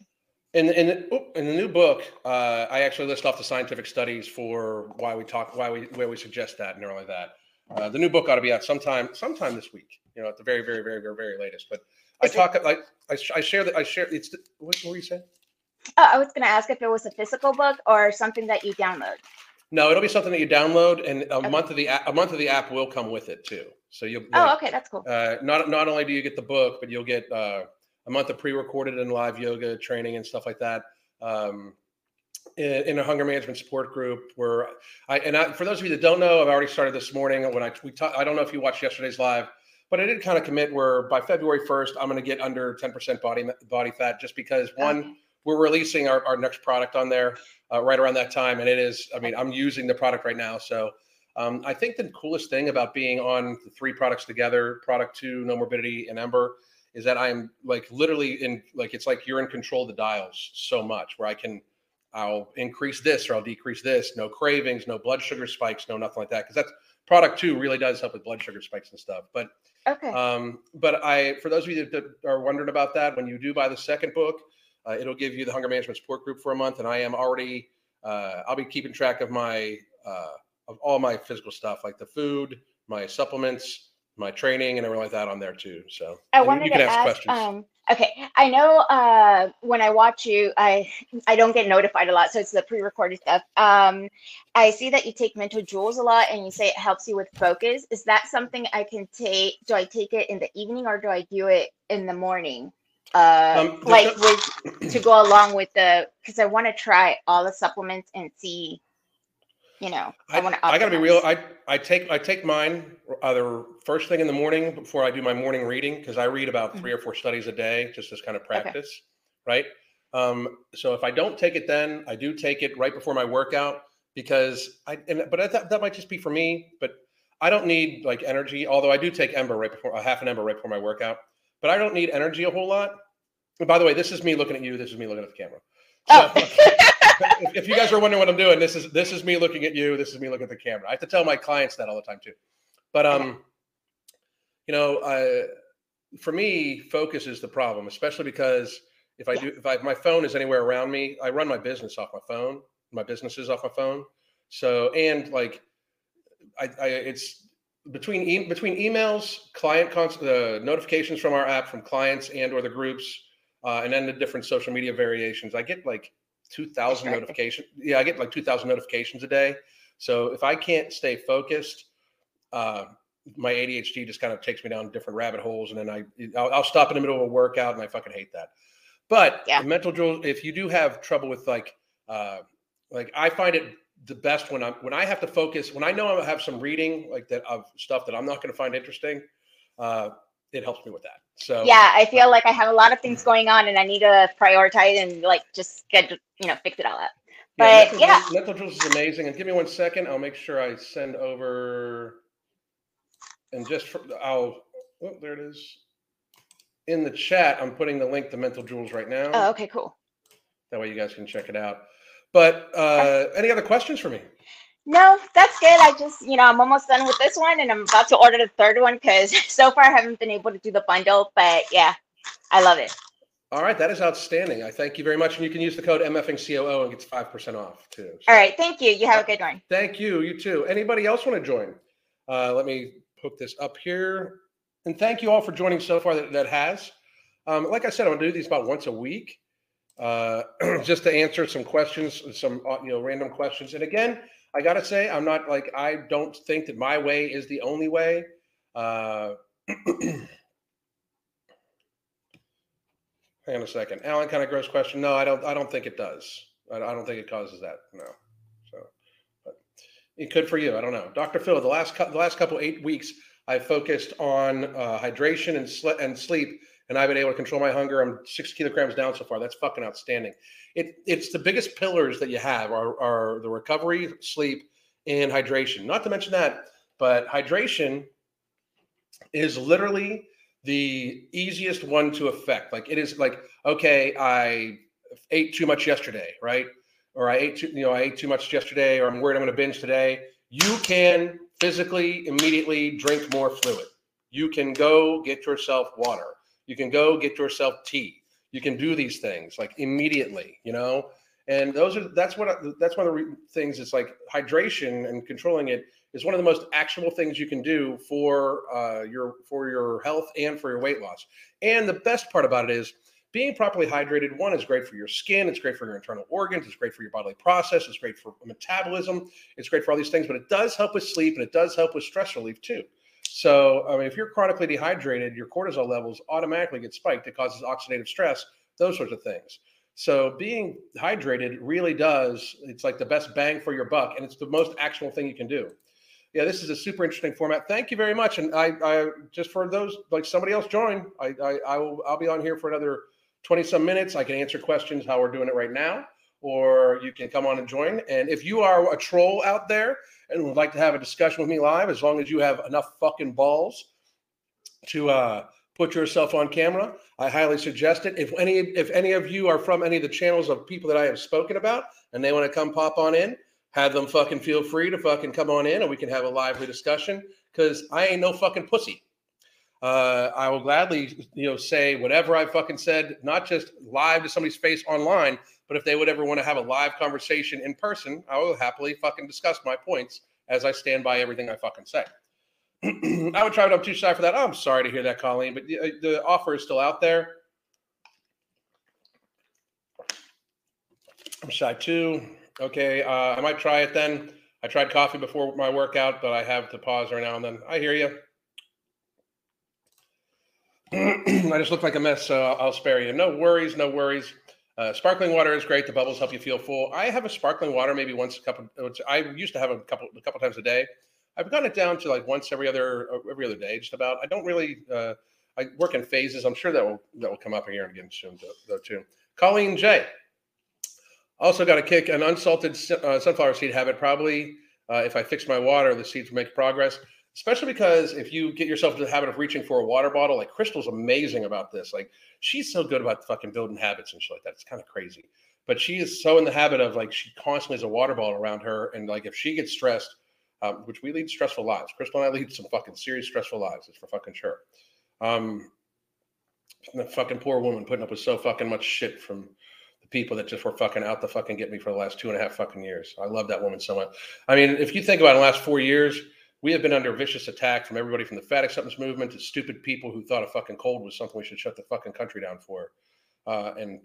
[SPEAKER 1] In in the, in the new book, uh, I actually list off the scientific studies for why we talk, why we why we suggest that and all like that. Uh, the new book ought to be out sometime sometime this week. You know, at the very very very very very latest. But I
[SPEAKER 9] Is it-
[SPEAKER 1] talk like I, I share that I share. It's what, what were you saying?
[SPEAKER 9] Oh, I was gonna ask if it was a physical book or something that you download.
[SPEAKER 1] No, it'll be something that you download, and a
[SPEAKER 9] Okay.
[SPEAKER 1] month of the a a month of the app will come with it too. So you'll
[SPEAKER 9] Oh, okay, that's cool.
[SPEAKER 1] uh, not not only do you get the book, but you'll get uh, a month of pre-recorded and live yoga training and stuff like that. Um, in, a hunger management support group, where I and I, for those of you that don't know, I've already started this morning. When I we talk, I don't know if you watched yesterday's live, but I did kind of commit where by February first, I'm going to get under 10% body body fat, just because one, we're releasing our, our next product on there uh, right around that time, and it is. I mean, I'm using the product right now, so. Um, I think the coolest thing about being on the three products together, product two, Nomorbidity, and Ember, is that I'm like literally in like it's like you're in control of the dials so much where I can I'll increase this or I'll decrease this. No cravings, no blood sugar spikes, no nothing like that. Because that's product two really does help with blood sugar spikes and stuff. But
[SPEAKER 9] Okay.
[SPEAKER 1] um, but I for those of you that, are wondering about that, when you do buy the second book, uh, it'll give you the hunger management support group for a month, and I am already uh, I'll be keeping track of my uh, of all my physical stuff like the food, my supplements, my training, and everything like that on there too. So
[SPEAKER 9] I wanted
[SPEAKER 1] you can
[SPEAKER 9] to
[SPEAKER 1] ask.
[SPEAKER 9] Um, okay, I know uh, when I watch you, I I don't get notified a lot, so it's the pre-recorded stuff. Um, I see that you take mental jewels a lot, and you say it helps you with focus. Is that something I can take? Do I take it in the evening or do I do it in the morning? Uh,
[SPEAKER 1] Um,
[SPEAKER 9] like with to go along with the because I want to try all the supplements and see. You know, I,
[SPEAKER 1] I,
[SPEAKER 9] want to.
[SPEAKER 1] I gotta be real. I, I take I take mine either first thing in the morning before I do my morning reading because I read about three or four studies a day just as kind of practice, right? Um, so if I don't take it then, I do take it right before my workout because I and but that, that might just be for me, but I don't need like energy. Although I do take Ember right before a half an Ember right before my workout, but I don't need energy a whole lot. And by the way, this is me looking at you. This is me looking at the camera.
[SPEAKER 9] Oh.
[SPEAKER 1] if, if you guys are wondering what I'm doing, this is this is me looking at you. This is me looking at the camera. I have to tell my clients that all the time too. But um, you know, uh, for me, focus is the problem, especially because if I do, if I my phone is anywhere around me, I run my business off my phone. My business is off my phone. So and like, I, I it's between e- between emails, client cons- uh, notifications from our app from clients and or the groups. uh, and then the different social media variations. I get like two thousand notifications. Yeah, I get like two thousand notifications a day. So if I can't stay focused, uh, my ADHD just kind of takes me down different rabbit holes, and then I I'll, I'll stop in the middle of a workout, and I fucking hate that. But
[SPEAKER 9] Yeah.
[SPEAKER 1] the mental jewels, if you do have trouble with like, uh, like I find it the best when I'm when I have to focus when I know I have some reading like that of stuff that I'm not going to find interesting. Uh, it helps me with that. So
[SPEAKER 9] Yeah, I feel like I have a lot of things going on and I need to prioritize and like just get you know fix it all up. But
[SPEAKER 1] mental,
[SPEAKER 9] yeah,
[SPEAKER 1] mental jewels is amazing. And give me one second. I'll make sure I send over. And just for, I'll. Oh, there it is. In the chat, I'm putting the link to Mental Jewels right now.
[SPEAKER 9] oh, okay, cool.
[SPEAKER 1] That way you guys can check it out. But uh, any other questions for me?
[SPEAKER 9] No, that's good. I just, you know, I'm almost done with this one and I'm about to order the third one because so far I haven't been able to do the bundle. But yeah, I love it.
[SPEAKER 1] All right, that is outstanding. I thank you very much, and you can use the code MFingCOO and gets five percent off too. So
[SPEAKER 9] All right, thank you. You have a good one.
[SPEAKER 1] Thank you. You too. Anybody else want to join? Uh, let me hook this up here, and thank you all for joining so far. That, that has. Um, like I said, I'm gonna do these about once a week, uh, just to answer some questions, some uh, you know random questions. And again, I gotta say, I'm not like I don't think that my way is the only way. Uh, hang on a second, Alan. Kind of gross question. No, I don't. I don't think it does. I, I don't think it causes that. No. So, but it could for you. I don't know. Dr. Phil, the last cou- the last couple eight weeks, I focused on uh, hydration and sle- and sleep, and I've been able to control my hunger. I'm six kilograms down so far. That's fucking outstanding. It it's the biggest pillars that you have are are the recovery, sleep, and hydration. Not to mention that, but hydration is literally the easiest one to affect. Like it is like, okay, I ate too much yesterday, right? Or I ate too, you know, I ate too much yesterday, or I'm worried I'm going to binge today. You can physically immediately drink more fluid. You can go get yourself water. You can go get yourself tea. You can do these things like immediately, you know. And those are that's what that's one of the things. It's like hydration and controlling it is one of the most actionable things you can do for uh, your for your health and for your weight loss. And the best part about it is being properly hydrated. One is great for your skin. It's great for your internal organs. It's great for your bodily process. It's great for metabolism. It's great for all these things. But it does help with sleep and it does help with stress relief too. So, I mean, if you're chronically dehydrated, your cortisol levels automatically get spiked. It causes oxidative stress, those sorts of things. So, being hydrated really does, it's like the best bang for your buck, and it's the most actionable thing you can do. Yeah, this is a super interesting format. Thank you very much. And I, I just for those like somebody else join, I, I, I will, I'll be on here for another 20 some minutes. I can answer questions how we're doing it right now, or you can come on and join. And if you are a troll out there and would like to have a discussion with me live, as long as you have enough fucking balls to uh, put yourself on camera, I highly suggest it. If any if any of you are from any of the channels of people that I have spoken about and they want to come pop on in, have them fucking feel free to fucking come on in and we can have a lively discussion because I ain't no fucking pussy. Uh, I will gladly, you know, say whatever I fucking said, not just live to somebody's face online, but if they would ever want to have a live conversation in person, I will happily fucking discuss my points as I stand by everything I fucking say. I would try, but I'm too shy for that. I'm sorry to hear that, Colleen, but the, the offer is still out there. I'm shy too. Okay, uh, I might try it then. I tried coffee before my workout, but I have to pause every now and then. I hear you. I just look like a mess, so I'll spare you. No worries, no worries. Uh, sparkling water is great. The bubbles help you feel full. I have a sparkling water maybe once a couple. I used to have a couple a couple times a day. I've gotten it down to like once every other every other day, just about. I don't really. Uh, I work in phases. I'm sure that will that will come up here again soon though, too. Colleen J. Also got a kick an unsalted uh, sunflower seed habit. Probably uh, if I fix my water, the seeds make progress. Especially because if you get yourself into the habit of reaching for a water bottle, like Crystal's amazing about this. Like she's so good about fucking building habits and shit like that. It's kind of crazy. But she is so in the habit of like she constantly has a water bottle around her, and like if she gets stressed, um, which we lead stressful lives. Crystal and I lead some fucking serious stressful lives. It's for fucking sure. Um, the fucking poor woman putting up with so fucking much shit from the people that just were fucking out to fucking get me for the last two and a half fucking years. I love that woman so much. I mean, if you think about it, the last four years, we have been under vicious attack from everybody from the fat acceptance movement to stupid people who thought a fucking cold was something we should shut the fucking country down for. uh, and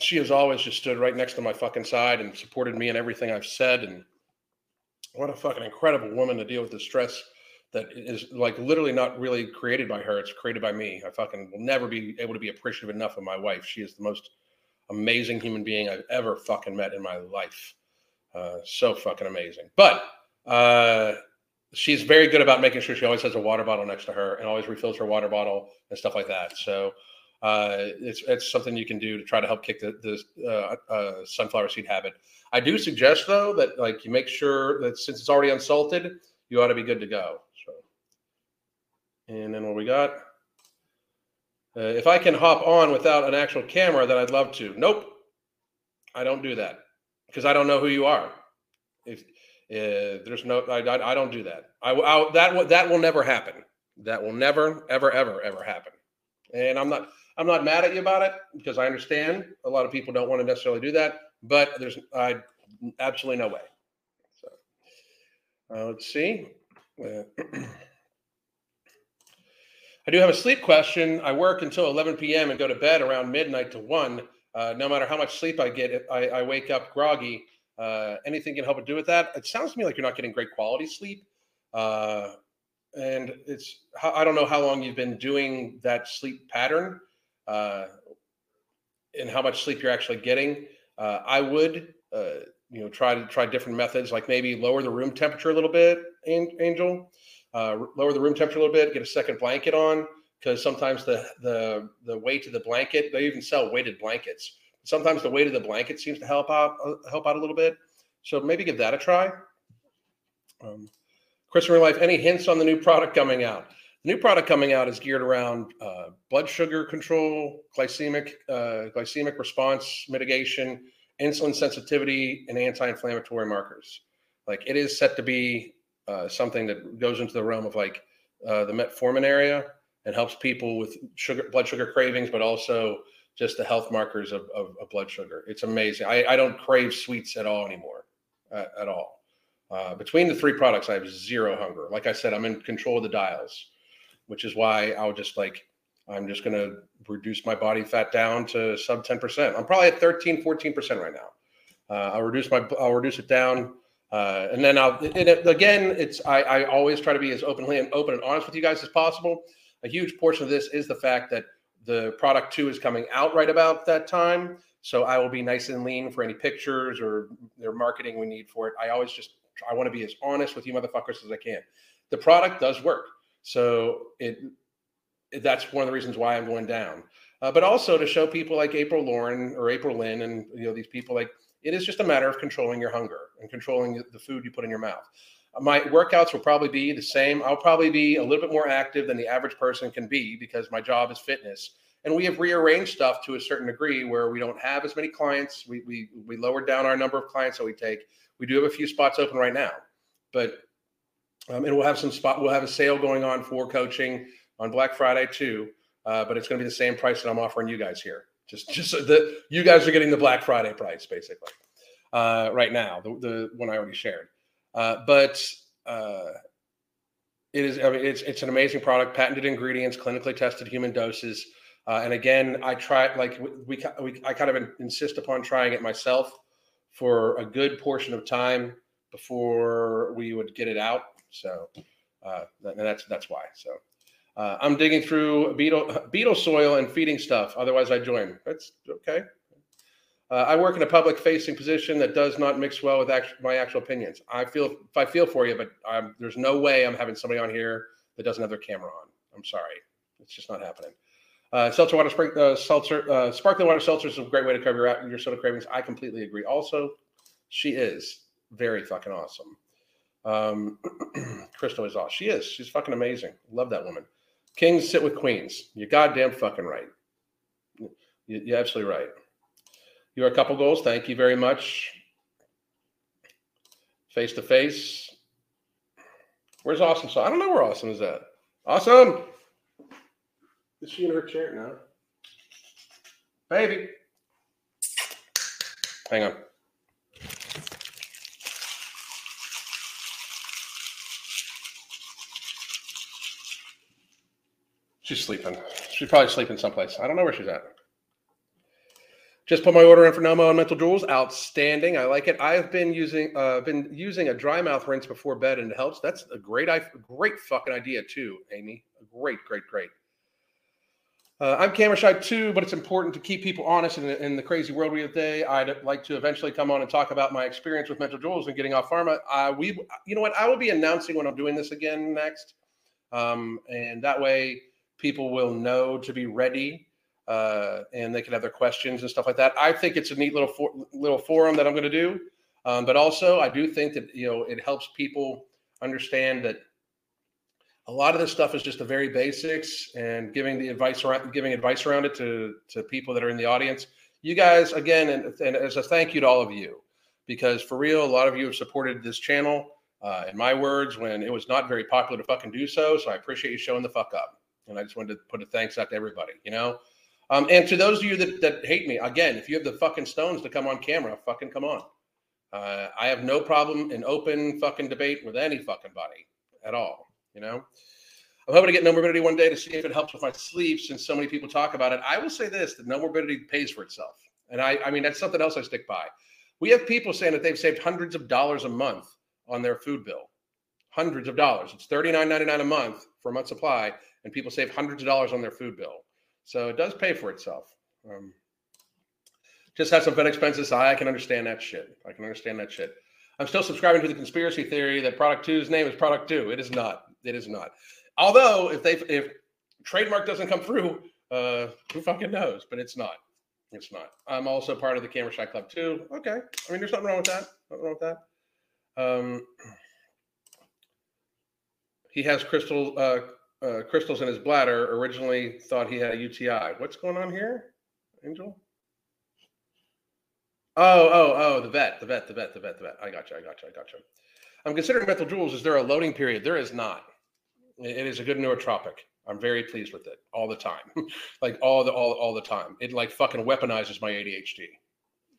[SPEAKER 1] she has always just stood right next to my fucking side and supported me in everything I've said. And what a fucking incredible woman to deal with the stress that is like literally not really created by her. It's created by me. I fucking will never be able to be appreciative enough of my wife. She is the most amazing human being I've ever fucking met in my life. Uh, so fucking amazing. But uh, she's very good about making sure she always has a water bottle next to her and always refills her water bottle and stuff like that. So uh, it's it's something you can do to try to help kick the, the uh, uh, sunflower seed habit. I do suggest though that like you make sure that since it's already unsalted, you ought to be good to go. So, and then what we got? Uh, if I can hop on without an actual camera, then I'd love to. Nope, I don't do that because I don't know who you are. If uh, there's no, I, I, I, don't do that. I, I that that will never happen. That will never, ever, ever, ever happen. And I'm not, I'm not mad at you about it because I understand a lot of people don't want to necessarily do that. But there's, I absolutely no way. So uh, let's see. Uh, I do have a sleep question. I work until 11 p.m. and go to bed around midnight to one. Uh, no matter how much sleep I get, I, I wake up groggy. Uh, anything can help to do with that? It sounds to me like you're not getting great quality sleep. Uh, and it's, I don't know how long you've been doing that sleep pattern uh, and how much sleep you're actually getting. Uh, I would, uh, you know, try to try different methods, like maybe lower the room temperature a little bit, Angel. lower the room temperature a little bit, get a second blanket on because sometimes the the the weight of the blanket they even sell weighted blankets sometimes the weight of the blanket seems to help out uh, help out a little bit. So maybe give that a try. Um, real life any hints on the new product coming out? The new product coming out is geared around uh, blood sugar control glycemic uh, glycemic response mitigation insulin sensitivity and anti-inflammatory markers. Like it is set to be uh, something that goes into the realm of like uh, the metformin area and helps people with sugar, blood sugar cravings, but also just the health markers of, of, of blood sugar. It's amazing. I, I, don't crave sweets at all anymore, uh, at all. Uh, between the three products, I have zero hunger. Like I said, I'm in control of the dials, which is why I'll just like, I'm just going to reduce my body fat down to sub 10%. I'm probably at 13, 14% right now. Uh, I'll reduce my, I'll reduce it down. Uh, and then I'll, it, again, it's, I, I always try to be as openly and open and honest with you guys as possible a huge portion of this is the fact that the product two is coming out right about that time. So I will be nice and lean for any pictures or their marketing we need for it. I always just I want to be as honest with you motherfuckers as I can. The product does work, so it, that's one of the reasons why I'm going down. Uh, but also to show people like April Lauren or April Lynn and you know these people like it is just a matter of controlling your hunger and controlling the food you put in your mouth my workouts will probably be the same. I'll probably be a little bit more active than the average person can be because my job is fitness. And we have rearranged stuff to a certain degree where we don't have as many clients. We, we, we lowered down our number of clients that we take. We do have a few spots open right now, but um, and we'll have some spot. We'll have a sale going on for coaching on Black Friday too. Uh, but it's going to be the same price that I'm offering you guys here. Just just the you guys are getting the Black Friday price basically uh, right now. The, the one I already shared. Uh, but uh, it is, I mean, it's, it's an amazing product, patented ingredients, clinically tested human doses. Uh, and again, I try, like we, we, I kind of insist upon trying it myself for a good portion of time before we would get it out. So, uh, and that's, that's why. So, uh, I'm digging through beetle, beetle soil and feeding stuff. Otherwise I join. That's okay. Uh, I work in a public facing position that does not mix well with act- my actual opinions. I feel I feel for you, but I'm, there's no way I'm having somebody on here that doesn't have their camera on. I'm sorry, it's just not happening. Uh, seltzer water, spring, uh, seltzer, uh, sparkling water seltzer is a great way to cover your, your soda cravings. I completely agree. Also, she is very fucking awesome. Um, Crystal is awesome. She is. She's fucking amazing. Love that woman. Kings sit with queens. You're goddamn fucking right. You're absolutely right. You're a couple goals. Thank you very much. Face to face. Where's Awesome? So I don't know where Awesome is at. Awesome. Is she in her chair now? Baby. Hang on. She's sleeping. She's probably sleeping someplace. I don't know where she's at. Just put my order in for Nomo and Mental Jewels. Outstanding. I like it. I've been using uh been using a dry mouth rinse before bed and it helps. That's a great great fucking idea too, Amy. Great, great, great. Uh, I'm camera shy too, but it's important to keep people honest in, the- in the crazy world we live today. I'd like to eventually come on and talk about my experience with mental jewels and getting off pharma. Uh, we, you know what? I will be announcing when I'm doing this again next, um, and that way people will know to be ready, uh, and they can have their questions and stuff like that. I think it's a neat little for, little forum that I'm going to do, um, but also I do think that you know it helps people understand that a lot of this stuff is just the very basics and giving the advice around giving advice around it to to people that are in the audience. You guys again and, and as a thank you to all of you because for real a lot of you have supported this channel uh, in my words when it was not very popular to fucking do so. So i appreciate you showing the fuck up. And i just wanted to put a thanks out to everybody you know um, and to those of you that, that hate me again if you have the fucking stones to come on camera fucking come on. Uh, i have no problem in open fucking debate with any fucking body at all you know? I'm hoping to get Nomorbidity one day to see if it helps with my sleep since so many people talk about it. I will say this that Nomorbidity pays for itself. And i i mean that's something else i stick by. We have people saying that they've saved hundreds of dollars a month on their food bill. Hundreds of dollars. It's $39.99 a month for a month supply and people save hundreds of dollars on their food bill so it does pay for itself um, just have some vet expenses i can understand that shit i can understand that shit I'm still subscribing to the conspiracy theory that product two's name is product two. It is not. It is not. Although if they if trademark doesn't come through, uh, who fucking knows? But it's not. It's not. I'm also part of the Camera Shy Club too. Okay. I mean, there's nothing wrong with that. Nothing wrong with that. Um, he has crystal uh, uh, crystals in his bladder. Originally thought he had a UTI. What's going on here, Angel? Oh, oh, oh, the vet, the vet, the vet, the vet, the vet. I got you. I got you. I got you. I'm considering mental jewels. Is there a loading period? There is not. It is a good nootropic. I'm very pleased with it all the time, like all the all all the time. It like fucking weaponizes my ADHD.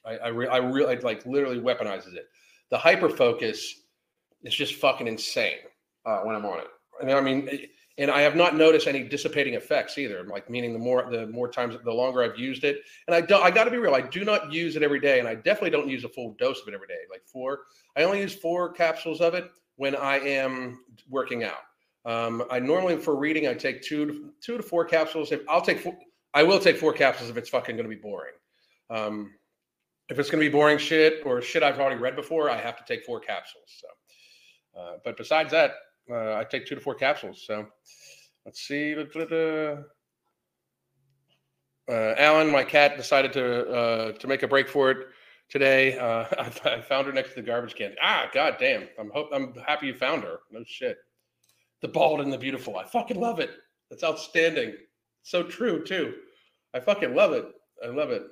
[SPEAKER 1] I I, re- really like literally weaponizes it. The hyper focus is just fucking insane uh, when I'm on it. And I mean, it- and I have not noticed any dissipating effects either. Like meaning the more the more times the longer I've used it, and I don't. I got to be real. I do not use it every day, and I definitely don't use a full dose of it every day. Like four, I only use four capsules of it when I am working out. Um, I normally for reading I take two to, two to four capsules. If I'll take four, I will take four capsules if it's fucking going to be boring. Um, if it's going to be boring shit or shit I've already read before, I have to take four capsules. So, uh, but besides that, uh, I take two to four capsules. So let's see. Uh, Alan, my cat, decided to uh, to make a break for it today. Uh, I, found her next to the garbage can. Ah, god damn! I'm I'm happy you found her. No shit. The bald and the beautiful. I fucking love it. That's outstanding. So true too. I fucking love it. I love it.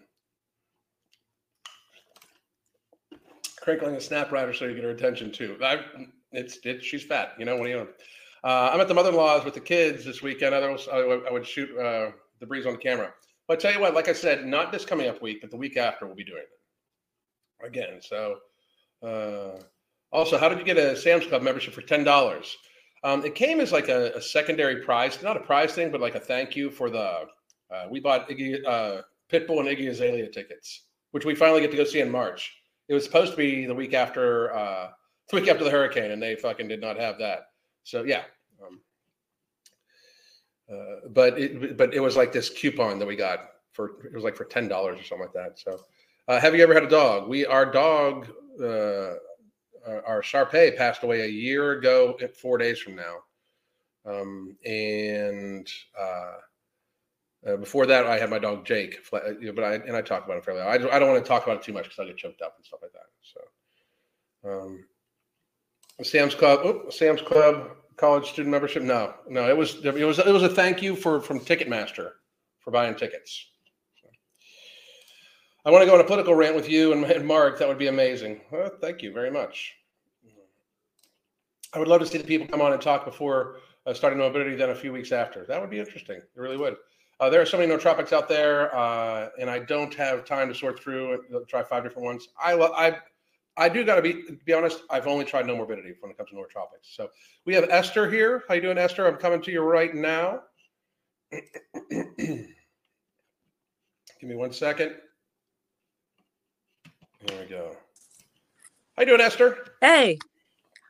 [SPEAKER 1] Crinkling a snap rider so you get her attention too. I, it's it, she's fat. You know when you know. Uh, I'm at the mother-in-law's with the kids this weekend. Otherwise, I, would- I would shoot uh, the breeze on the camera. But I tell you what, like I said, not this coming up week, but the week after, we'll be doing it again. So, uh, also, how did you get a Sam's Club membership for ten dollars? Um, it came as like a, a secondary prize, not a prize thing, but like a thank you for the. Uh, we bought Iggy, uh, Pitbull and Iggy Azalea tickets, which we finally get to go see in March. It was supposed to be the week after, uh, the after the hurricane, and they fucking did not have that. So yeah. Um, uh, but it but it was like this coupon that we got for it was like for ten dollars or something like that. So, uh, have you ever had a dog? We our dog, uh, our Sharpei passed away a year ago, four days from now, um, and uh, uh, before that, I had my dog Jake. Uh, But I and I talk about it fairly. I don't, I don't want to talk about it too much because I get choked up and stuff like that. So, um, Sam's Club, oh, Sam's Club college student membership. No, no, it was it was it was a thank you for from Ticketmaster for buying tickets. I want to go on a political rant with you and, and Mark. That would be amazing. Well, thank you very much. I would love to see the people come on and talk before uh, starting mobility, then a few weeks after. That would be interesting. It really would. Uh, there are so many nootropics out there, uh, and I don't have time to sort through and try five different ones. I lo- I I do got to be to be honest. I've only tried Nomorbidity when it comes to nootropics. So we have Esther here. How you doing, Esther? I'm coming to you right now. Give me one second. There we go. How you doing, Esther?
[SPEAKER 10] Hey,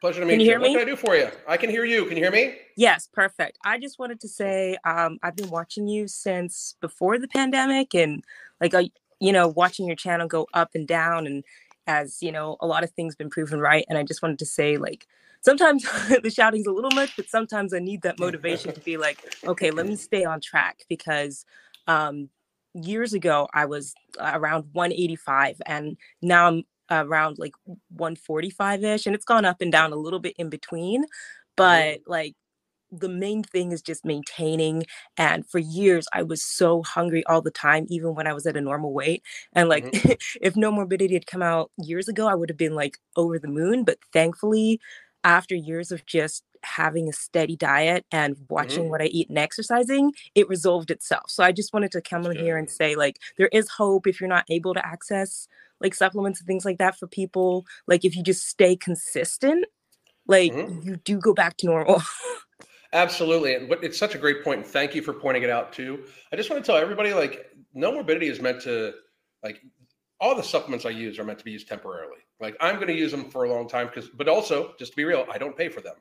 [SPEAKER 1] Pleasure to meet
[SPEAKER 10] Can
[SPEAKER 1] you.
[SPEAKER 10] you hear
[SPEAKER 1] what can I do for you? I can hear you. Can you hear me?
[SPEAKER 10] yes, perfect. I just wanted to say um, I've been watching you since before the pandemic, and like I, you know, watching your channel go up and down, and as you know, a lot of things been proven right. And I just wanted to say, like, sometimes the shouting's a little much, but sometimes I need that motivation to be like, okay, let me stay on track because um, years ago I was around 185, and now I'm around like 145 ish, and it's gone up and down a little bit in between. But like the main thing is just maintaining. And for years, I was so hungry all the time, even when I was at a normal weight. And like, if Nomorbidity had come out years ago, I would have been like over the moon. But thankfully, after years of just having a steady diet and watching
[SPEAKER 1] Mhm.
[SPEAKER 10] what I eat and exercising, it resolved itself. So I just wanted to come in here and say, like, there is hope if you're not able to access like supplements and things like that for people. Like, if you just stay consistent, like,
[SPEAKER 1] Mhm.
[SPEAKER 10] you do go back to normal.
[SPEAKER 1] Absolutely. And it's such a great point. And thank you for pointing it out too. I just want to tell everybody like Nomorbidity is meant to like all the supplements I use are meant to be used temporarily. Like I'm going to use them for a long time because, but also just to be real, I don't pay for them.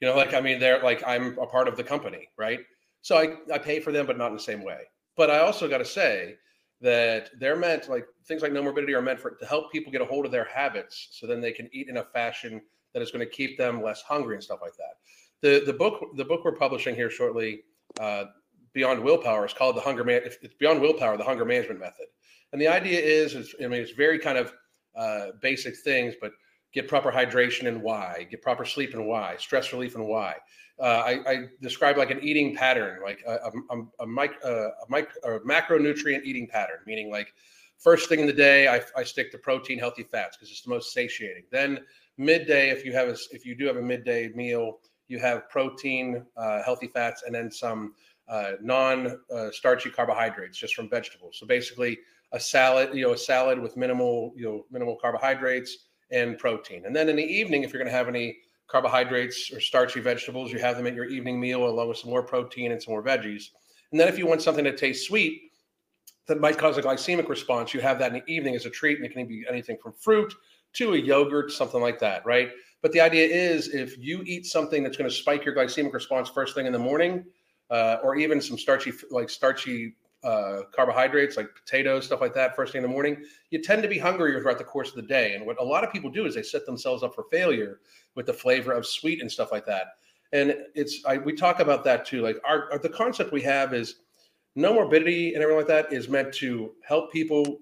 [SPEAKER 1] You know, like I mean, they're like I'm a part of the company, right? So I I pay for them, but not in the same way. But I also got to say that they're meant like things like Nomorbidity are meant for to help people get a hold of their habits, so then they can eat in a fashion that is going to keep them less hungry and stuff like that. The the book the book we're publishing here shortly, uh, Beyond Willpower, is called the Hunger Man. It's Beyond Willpower, the Hunger Management Method. And the idea is, is I mean, it's very kind of uh, basic things, but get proper hydration and why, get proper sleep and why, stress relief and why. Uh, I, I describe like an eating pattern, like a, a, a, a, mic, uh, a, mic, a macronutrient eating pattern, meaning like first thing in the day, I, I stick to protein, healthy fats because it's the most satiating. Then midday, if you have a, if you do have a midday meal, you have protein, uh, healthy fats, and then some uh, non-starchy carbohydrates just from vegetables. So basically, a salad, you know, a salad with minimal, you know, minimal carbohydrates and protein. And then in the evening, if you're going to have any carbohydrates or starchy vegetables, you have them at your evening meal along with some more protein and some more veggies. And then if you want something that tastes sweet that might cause a glycemic response, you have that in the evening as a treat, and it can be anything from fruit to a yogurt, something like that, right? But the idea is if you eat something that's going to spike your glycemic response first thing in the morning, uh, or even some starchy, like starchy uh, carbohydrates like potatoes, stuff like that, first thing in the morning, you tend to be hungrier throughout the course of the day. And what a lot of people do is they set themselves up for failure with the flavor of sweet and stuff like that. And it's I, we talk about that too. Like our, our the concept we have is Nomorbidity and everything like that is meant to help people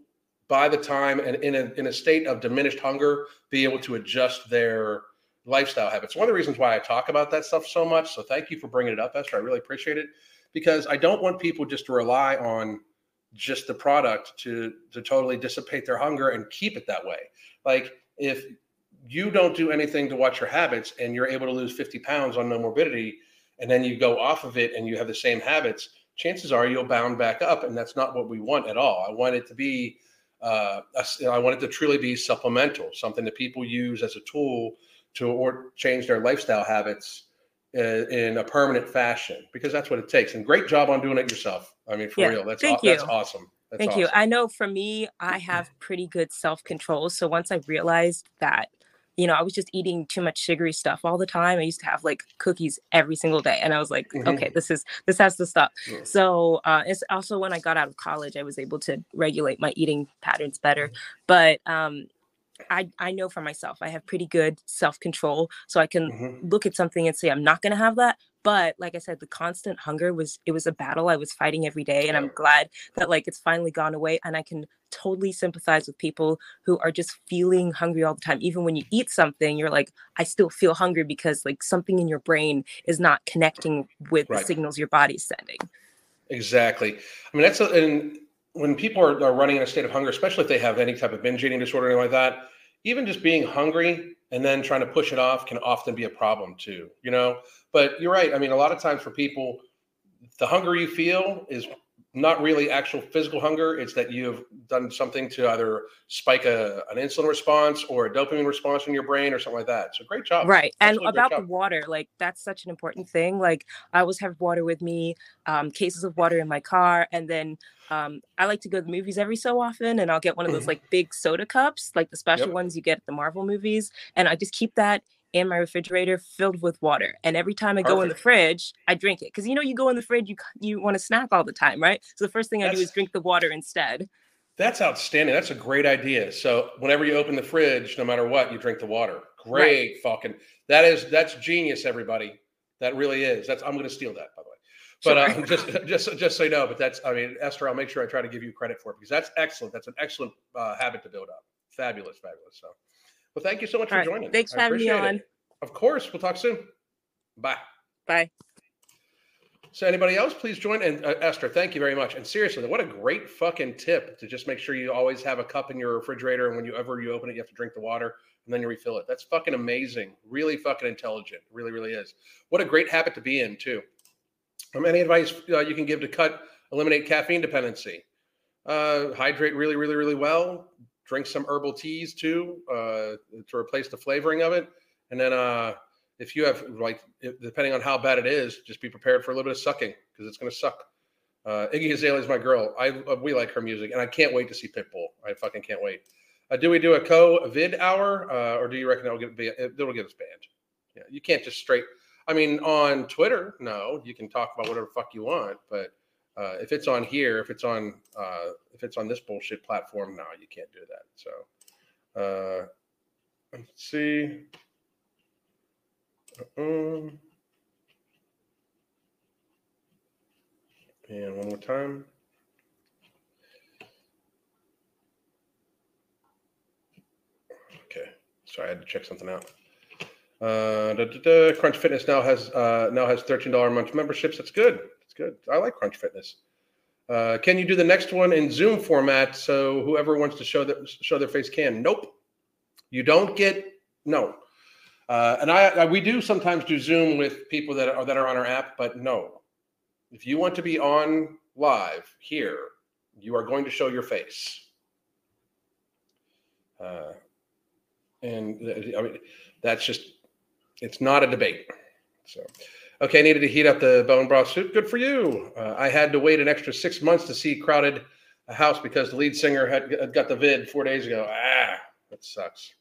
[SPEAKER 1] by the time and in a in a state of diminished hunger be able to adjust their lifestyle habits. One of the reasons why I talk about that stuff so much. So thank you for bringing it up, Esther. I really appreciate it because I don't want people just to rely on just the product to to totally dissipate their hunger and keep it that way. Like if you don't do anything to watch your habits and you're able to lose 50 pounds on Nomorbidity and then you go off of it and you have the same habits, chances are you'll bound back up and that's not what we want at all. I want it to be uh, I want it to truly be supplemental, something that people use as a tool to or change their lifestyle habits uh, in a permanent fashion because that's what it takes. And great job on doing it yourself. I mean, for
[SPEAKER 10] Yeah,
[SPEAKER 1] real, that's
[SPEAKER 10] thank
[SPEAKER 1] aw- that's
[SPEAKER 10] you.
[SPEAKER 1] awesome. That's
[SPEAKER 10] Thank you. I know for me, I have pretty good self control. So once I realized that, you know, I was just eating too much sugary stuff all the time. I used to have like cookies every single day, and I was like,
[SPEAKER 1] Mhm.
[SPEAKER 10] okay, this is this has to stop.
[SPEAKER 1] Yeah.
[SPEAKER 10] So uh, it's also when I got out of college, I was able to regulate my eating patterns better. But um, I I know for myself, I have pretty good self control, so I can
[SPEAKER 1] Mhm.
[SPEAKER 10] look at something and say I'm not going to have that. But like I said, the constant hunger was it was a battle I was fighting every day, and I'm glad that like it's finally gone away, and I can totally sympathize with people who are just feeling hungry all the time. Even when you eat something, you're like, I still feel hungry because like something in your brain is not connecting with
[SPEAKER 1] Right.
[SPEAKER 10] the signals your body's sending.
[SPEAKER 1] Exactly. I mean, that's a, and when people are, are running in a state of hunger, especially if they have any type of binge eating disorder or anything like that, even just being hungry and then trying to push it off can often be a problem too, you know? But you're right. I mean, a lot of times for people, the hunger you feel is not really actual physical hunger. It's that you have done something to either spike a, an insulin response or a dopamine response in your brain or something like that. So great job.
[SPEAKER 10] Right. And
[SPEAKER 1] Absolutely
[SPEAKER 10] about the water, like that's such an important thing. Like I always have water with me, um, cases of water in my car. And then um, I like to go to the movies every so often and I'll get one of those like big soda cups, like the special
[SPEAKER 1] Yep.
[SPEAKER 10] ones you get at the Marvel movies. And I just keep that in my refrigerator filled with water. And every time I go in the fridge, I drink it. Cause you know, you go in the fridge, you, you want to snack all the time, right? So the first thing I do is drink the water instead.
[SPEAKER 1] That's outstanding. That's a great idea. So whenever you open the fridge, no matter what, you drink the water. Great fucking. That is that's genius, everybody. That really is. That's I'm going to steal that by the way. But
[SPEAKER 10] Sure.
[SPEAKER 1] uh, just just just so you know, but that's I mean Esther, I'll make sure I try to give you credit for it because that's excellent. That's an excellent uh, habit to build up. Fabulous, fabulous. So, well, thank you so much
[SPEAKER 10] All
[SPEAKER 1] for
[SPEAKER 10] right.
[SPEAKER 1] joining.
[SPEAKER 10] Thanks for having me
[SPEAKER 1] appreciate it.
[SPEAKER 10] on.
[SPEAKER 1] Of course, we'll talk soon. Bye.
[SPEAKER 10] Bye.
[SPEAKER 1] So anybody else, please join. And uh, Esther, thank you very much. And seriously, what a great fucking tip to just make sure you always have a cup in your refrigerator, and when you ever you open it, you have to drink the water and then you refill it. That's fucking amazing. Really fucking intelligent. Really, really is. What a great habit to be in too. Um, any advice uh, you can give to cut, eliminate caffeine dependency? Uh, hydrate really, really, really well. Drink some herbal teas too uh, to replace the flavoring of it, and then uh, if you have like depending on how bad it is just be prepared for a little bit of sucking because it's going to suck. Uh iggy azalea is my girl. I uh, we like her music and i can't wait to see pitbull. I fucking can't wait. Uh, do we do a co-vid hour uh, or do you reckon that'll get be it'll get us banned? Yeah you can't just straight i mean on twitter no you can talk about whatever fuck you want but uh, if it's on here if it's on uh, if it's on this bullshit platform no you can't do that so uh let's see um, and one more time. Okay, sorry, I had to check something out. Uh, da, da, da. Crunch Fitness now has uh, now has thirteen dollar month memberships. That's good. Good. I like Crunch Fitness. Uh, can you do the next one in Zoom format so whoever wants to show their show their face can? Nope. You don't get no. Uh, and I, I we do sometimes do Zoom with people that are that are on our app, but no. If you want to be on live here, you are going to show your face. Uh, and uh, I mean, that's just it's not a debate. So, okay, I needed to heat up the bone broth soup. Good for you. Uh, I had to wait an extra six months to see crowded house because the lead singer had, got the vid four days ago. Ah, that sucks.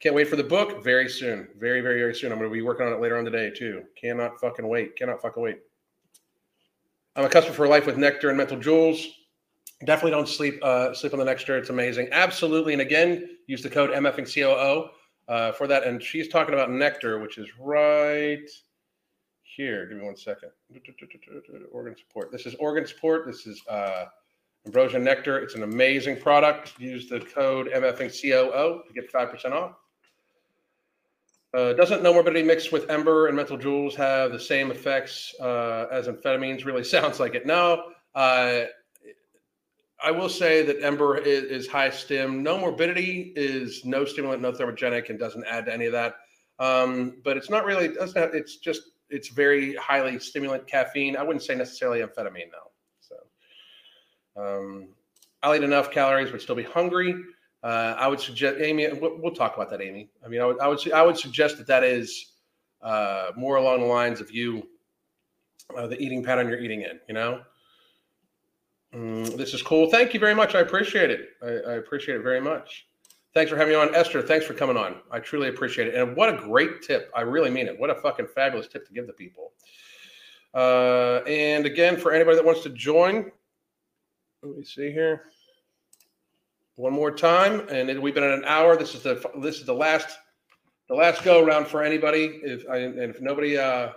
[SPEAKER 1] Can't wait for the book. Very soon. Very, very, very soon. I'm going to be working on it later on today, too. Cannot fucking wait. Cannot fucking wait. I'm a customer for life with Nectar and Mental Jewels. Definitely don't sleep uh, sleep on the Nectar. It's amazing. Absolutely. And again, use the code MFingCOO uh, for that. And she's talking about Nectar, which is right here. Give me one second. Organ support. This is organ support. This is uh, Ambrosia Nectar. It's an amazing product. Use the code MFingCOO to get 5% off. Uh, doesn't Nomorbidity mixed with ember and mental jewels have the same effects uh, as amphetamines? Really sounds like it. No. Uh, I will say that ember is, is high stim. Nomorbidity is no stimulant, no thermogenic, and doesn't add to any of that. Um, but it's not really. Doesn't it's just it's very highly stimulant caffeine. I wouldn't say necessarily amphetamine though. So um, I'll eat enough calories but still be hungry. Uh, I would suggest, Amy. We'll, we'll talk about that, Amy. I mean, I would, I would, I would suggest that that is uh, more along the lines of you, uh, the eating pattern you're eating in. You know, mm, this is cool. Thank you very much. I appreciate it. I, I appreciate it very much. Thanks for having me on, Esther. Thanks for coming on. I truly appreciate it. And what a great tip. I really mean it. What a fucking fabulous tip to give the people. Uh, and again, for anybody that wants to join, let me see here one more time, and we've been at an hour. This is the this is the last the last go around for anybody. If I, and if nobody uh,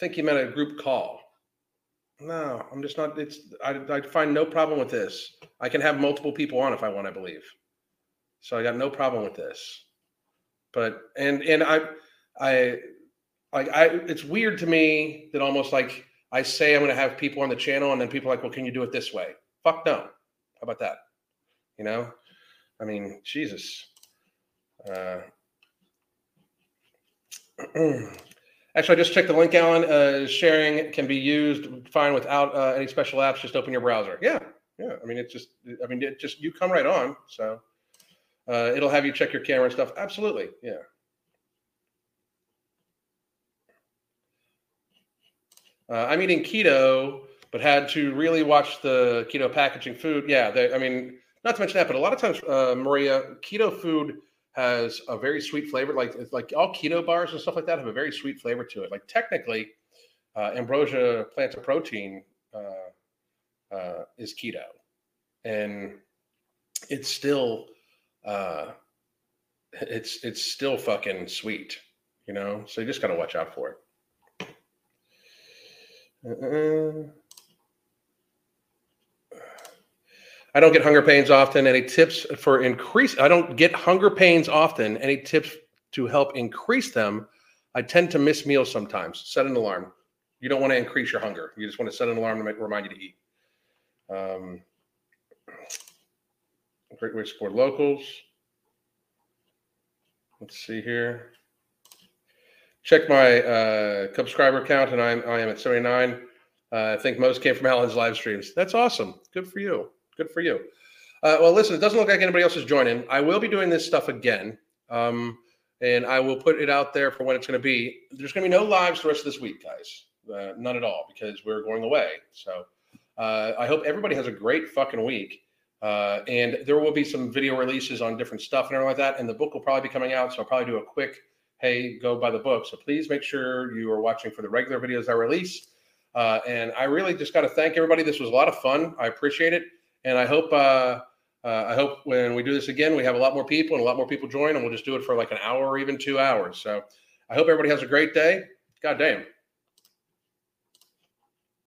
[SPEAKER 1] think you meant a group call, no, I'm just not. It's I, I find no problem with this. I can have multiple people on if I want. I believe, so I got no problem with this. But and and I I like I it's weird to me that almost like I say I'm going to have people on the channel, and then people like, well, can you do it this way? Fuck no. How about that? You know, I mean, Jesus. Uh, Actually, I just checked the link, Alan. Uh, sharing can be used fine without uh, any special apps. Just open your browser. Yeah, yeah. I mean, it's just, I mean, it just you come right on. So uh, it'll have you check your camera and stuff. Absolutely, yeah. Uh, I'm eating keto, but had to really watch the keto packaging food. Yeah, they, I mean, not to mention that, but a lot of times, uh, Maria, keto food has a very sweet flavor. Like like all keto bars and stuff like that have a very sweet flavor to it. Like technically, uh, ambrosia Planta protein uh, uh, is keto, and it's still uh, it's it's still fucking sweet, you know. So you just gotta watch out for it. Uh, I don't get hunger pains often. Any tips for increase? I don't get hunger pains often. Any tips to help increase them? I tend to miss meals sometimes. Set an alarm. You don't want to increase your hunger. You just want to set an alarm to make, remind you to eat. Um, great way to support locals. Let's see here. Check my uh, subscriber count, and I'm I am at 79. Uh, I think most came from Alan's live streams. That's awesome. Good for you. Good for you. Uh, well, listen, it doesn't look like anybody else is joining. I will be doing this stuff again, um, and I will put it out there for when it's going to be. There's going to be no lives the rest of this week, guys. Uh, none at all, because we're going away. So uh, I hope everybody has a great fucking week. Uh, and there will be some video releases on different stuff and everything like that. And the book will probably be coming out. So I'll probably do a quick, hey, go buy the book. So please make sure you are watching for the regular videos I release. Uh, and I really just got to thank everybody. This was a lot of fun. I appreciate it. And I hope uh, uh, I hope when we do this again, we have a lot more people and a lot more people join, and we'll just do it for like an hour or even two hours. So I hope everybody has a great day. God damn.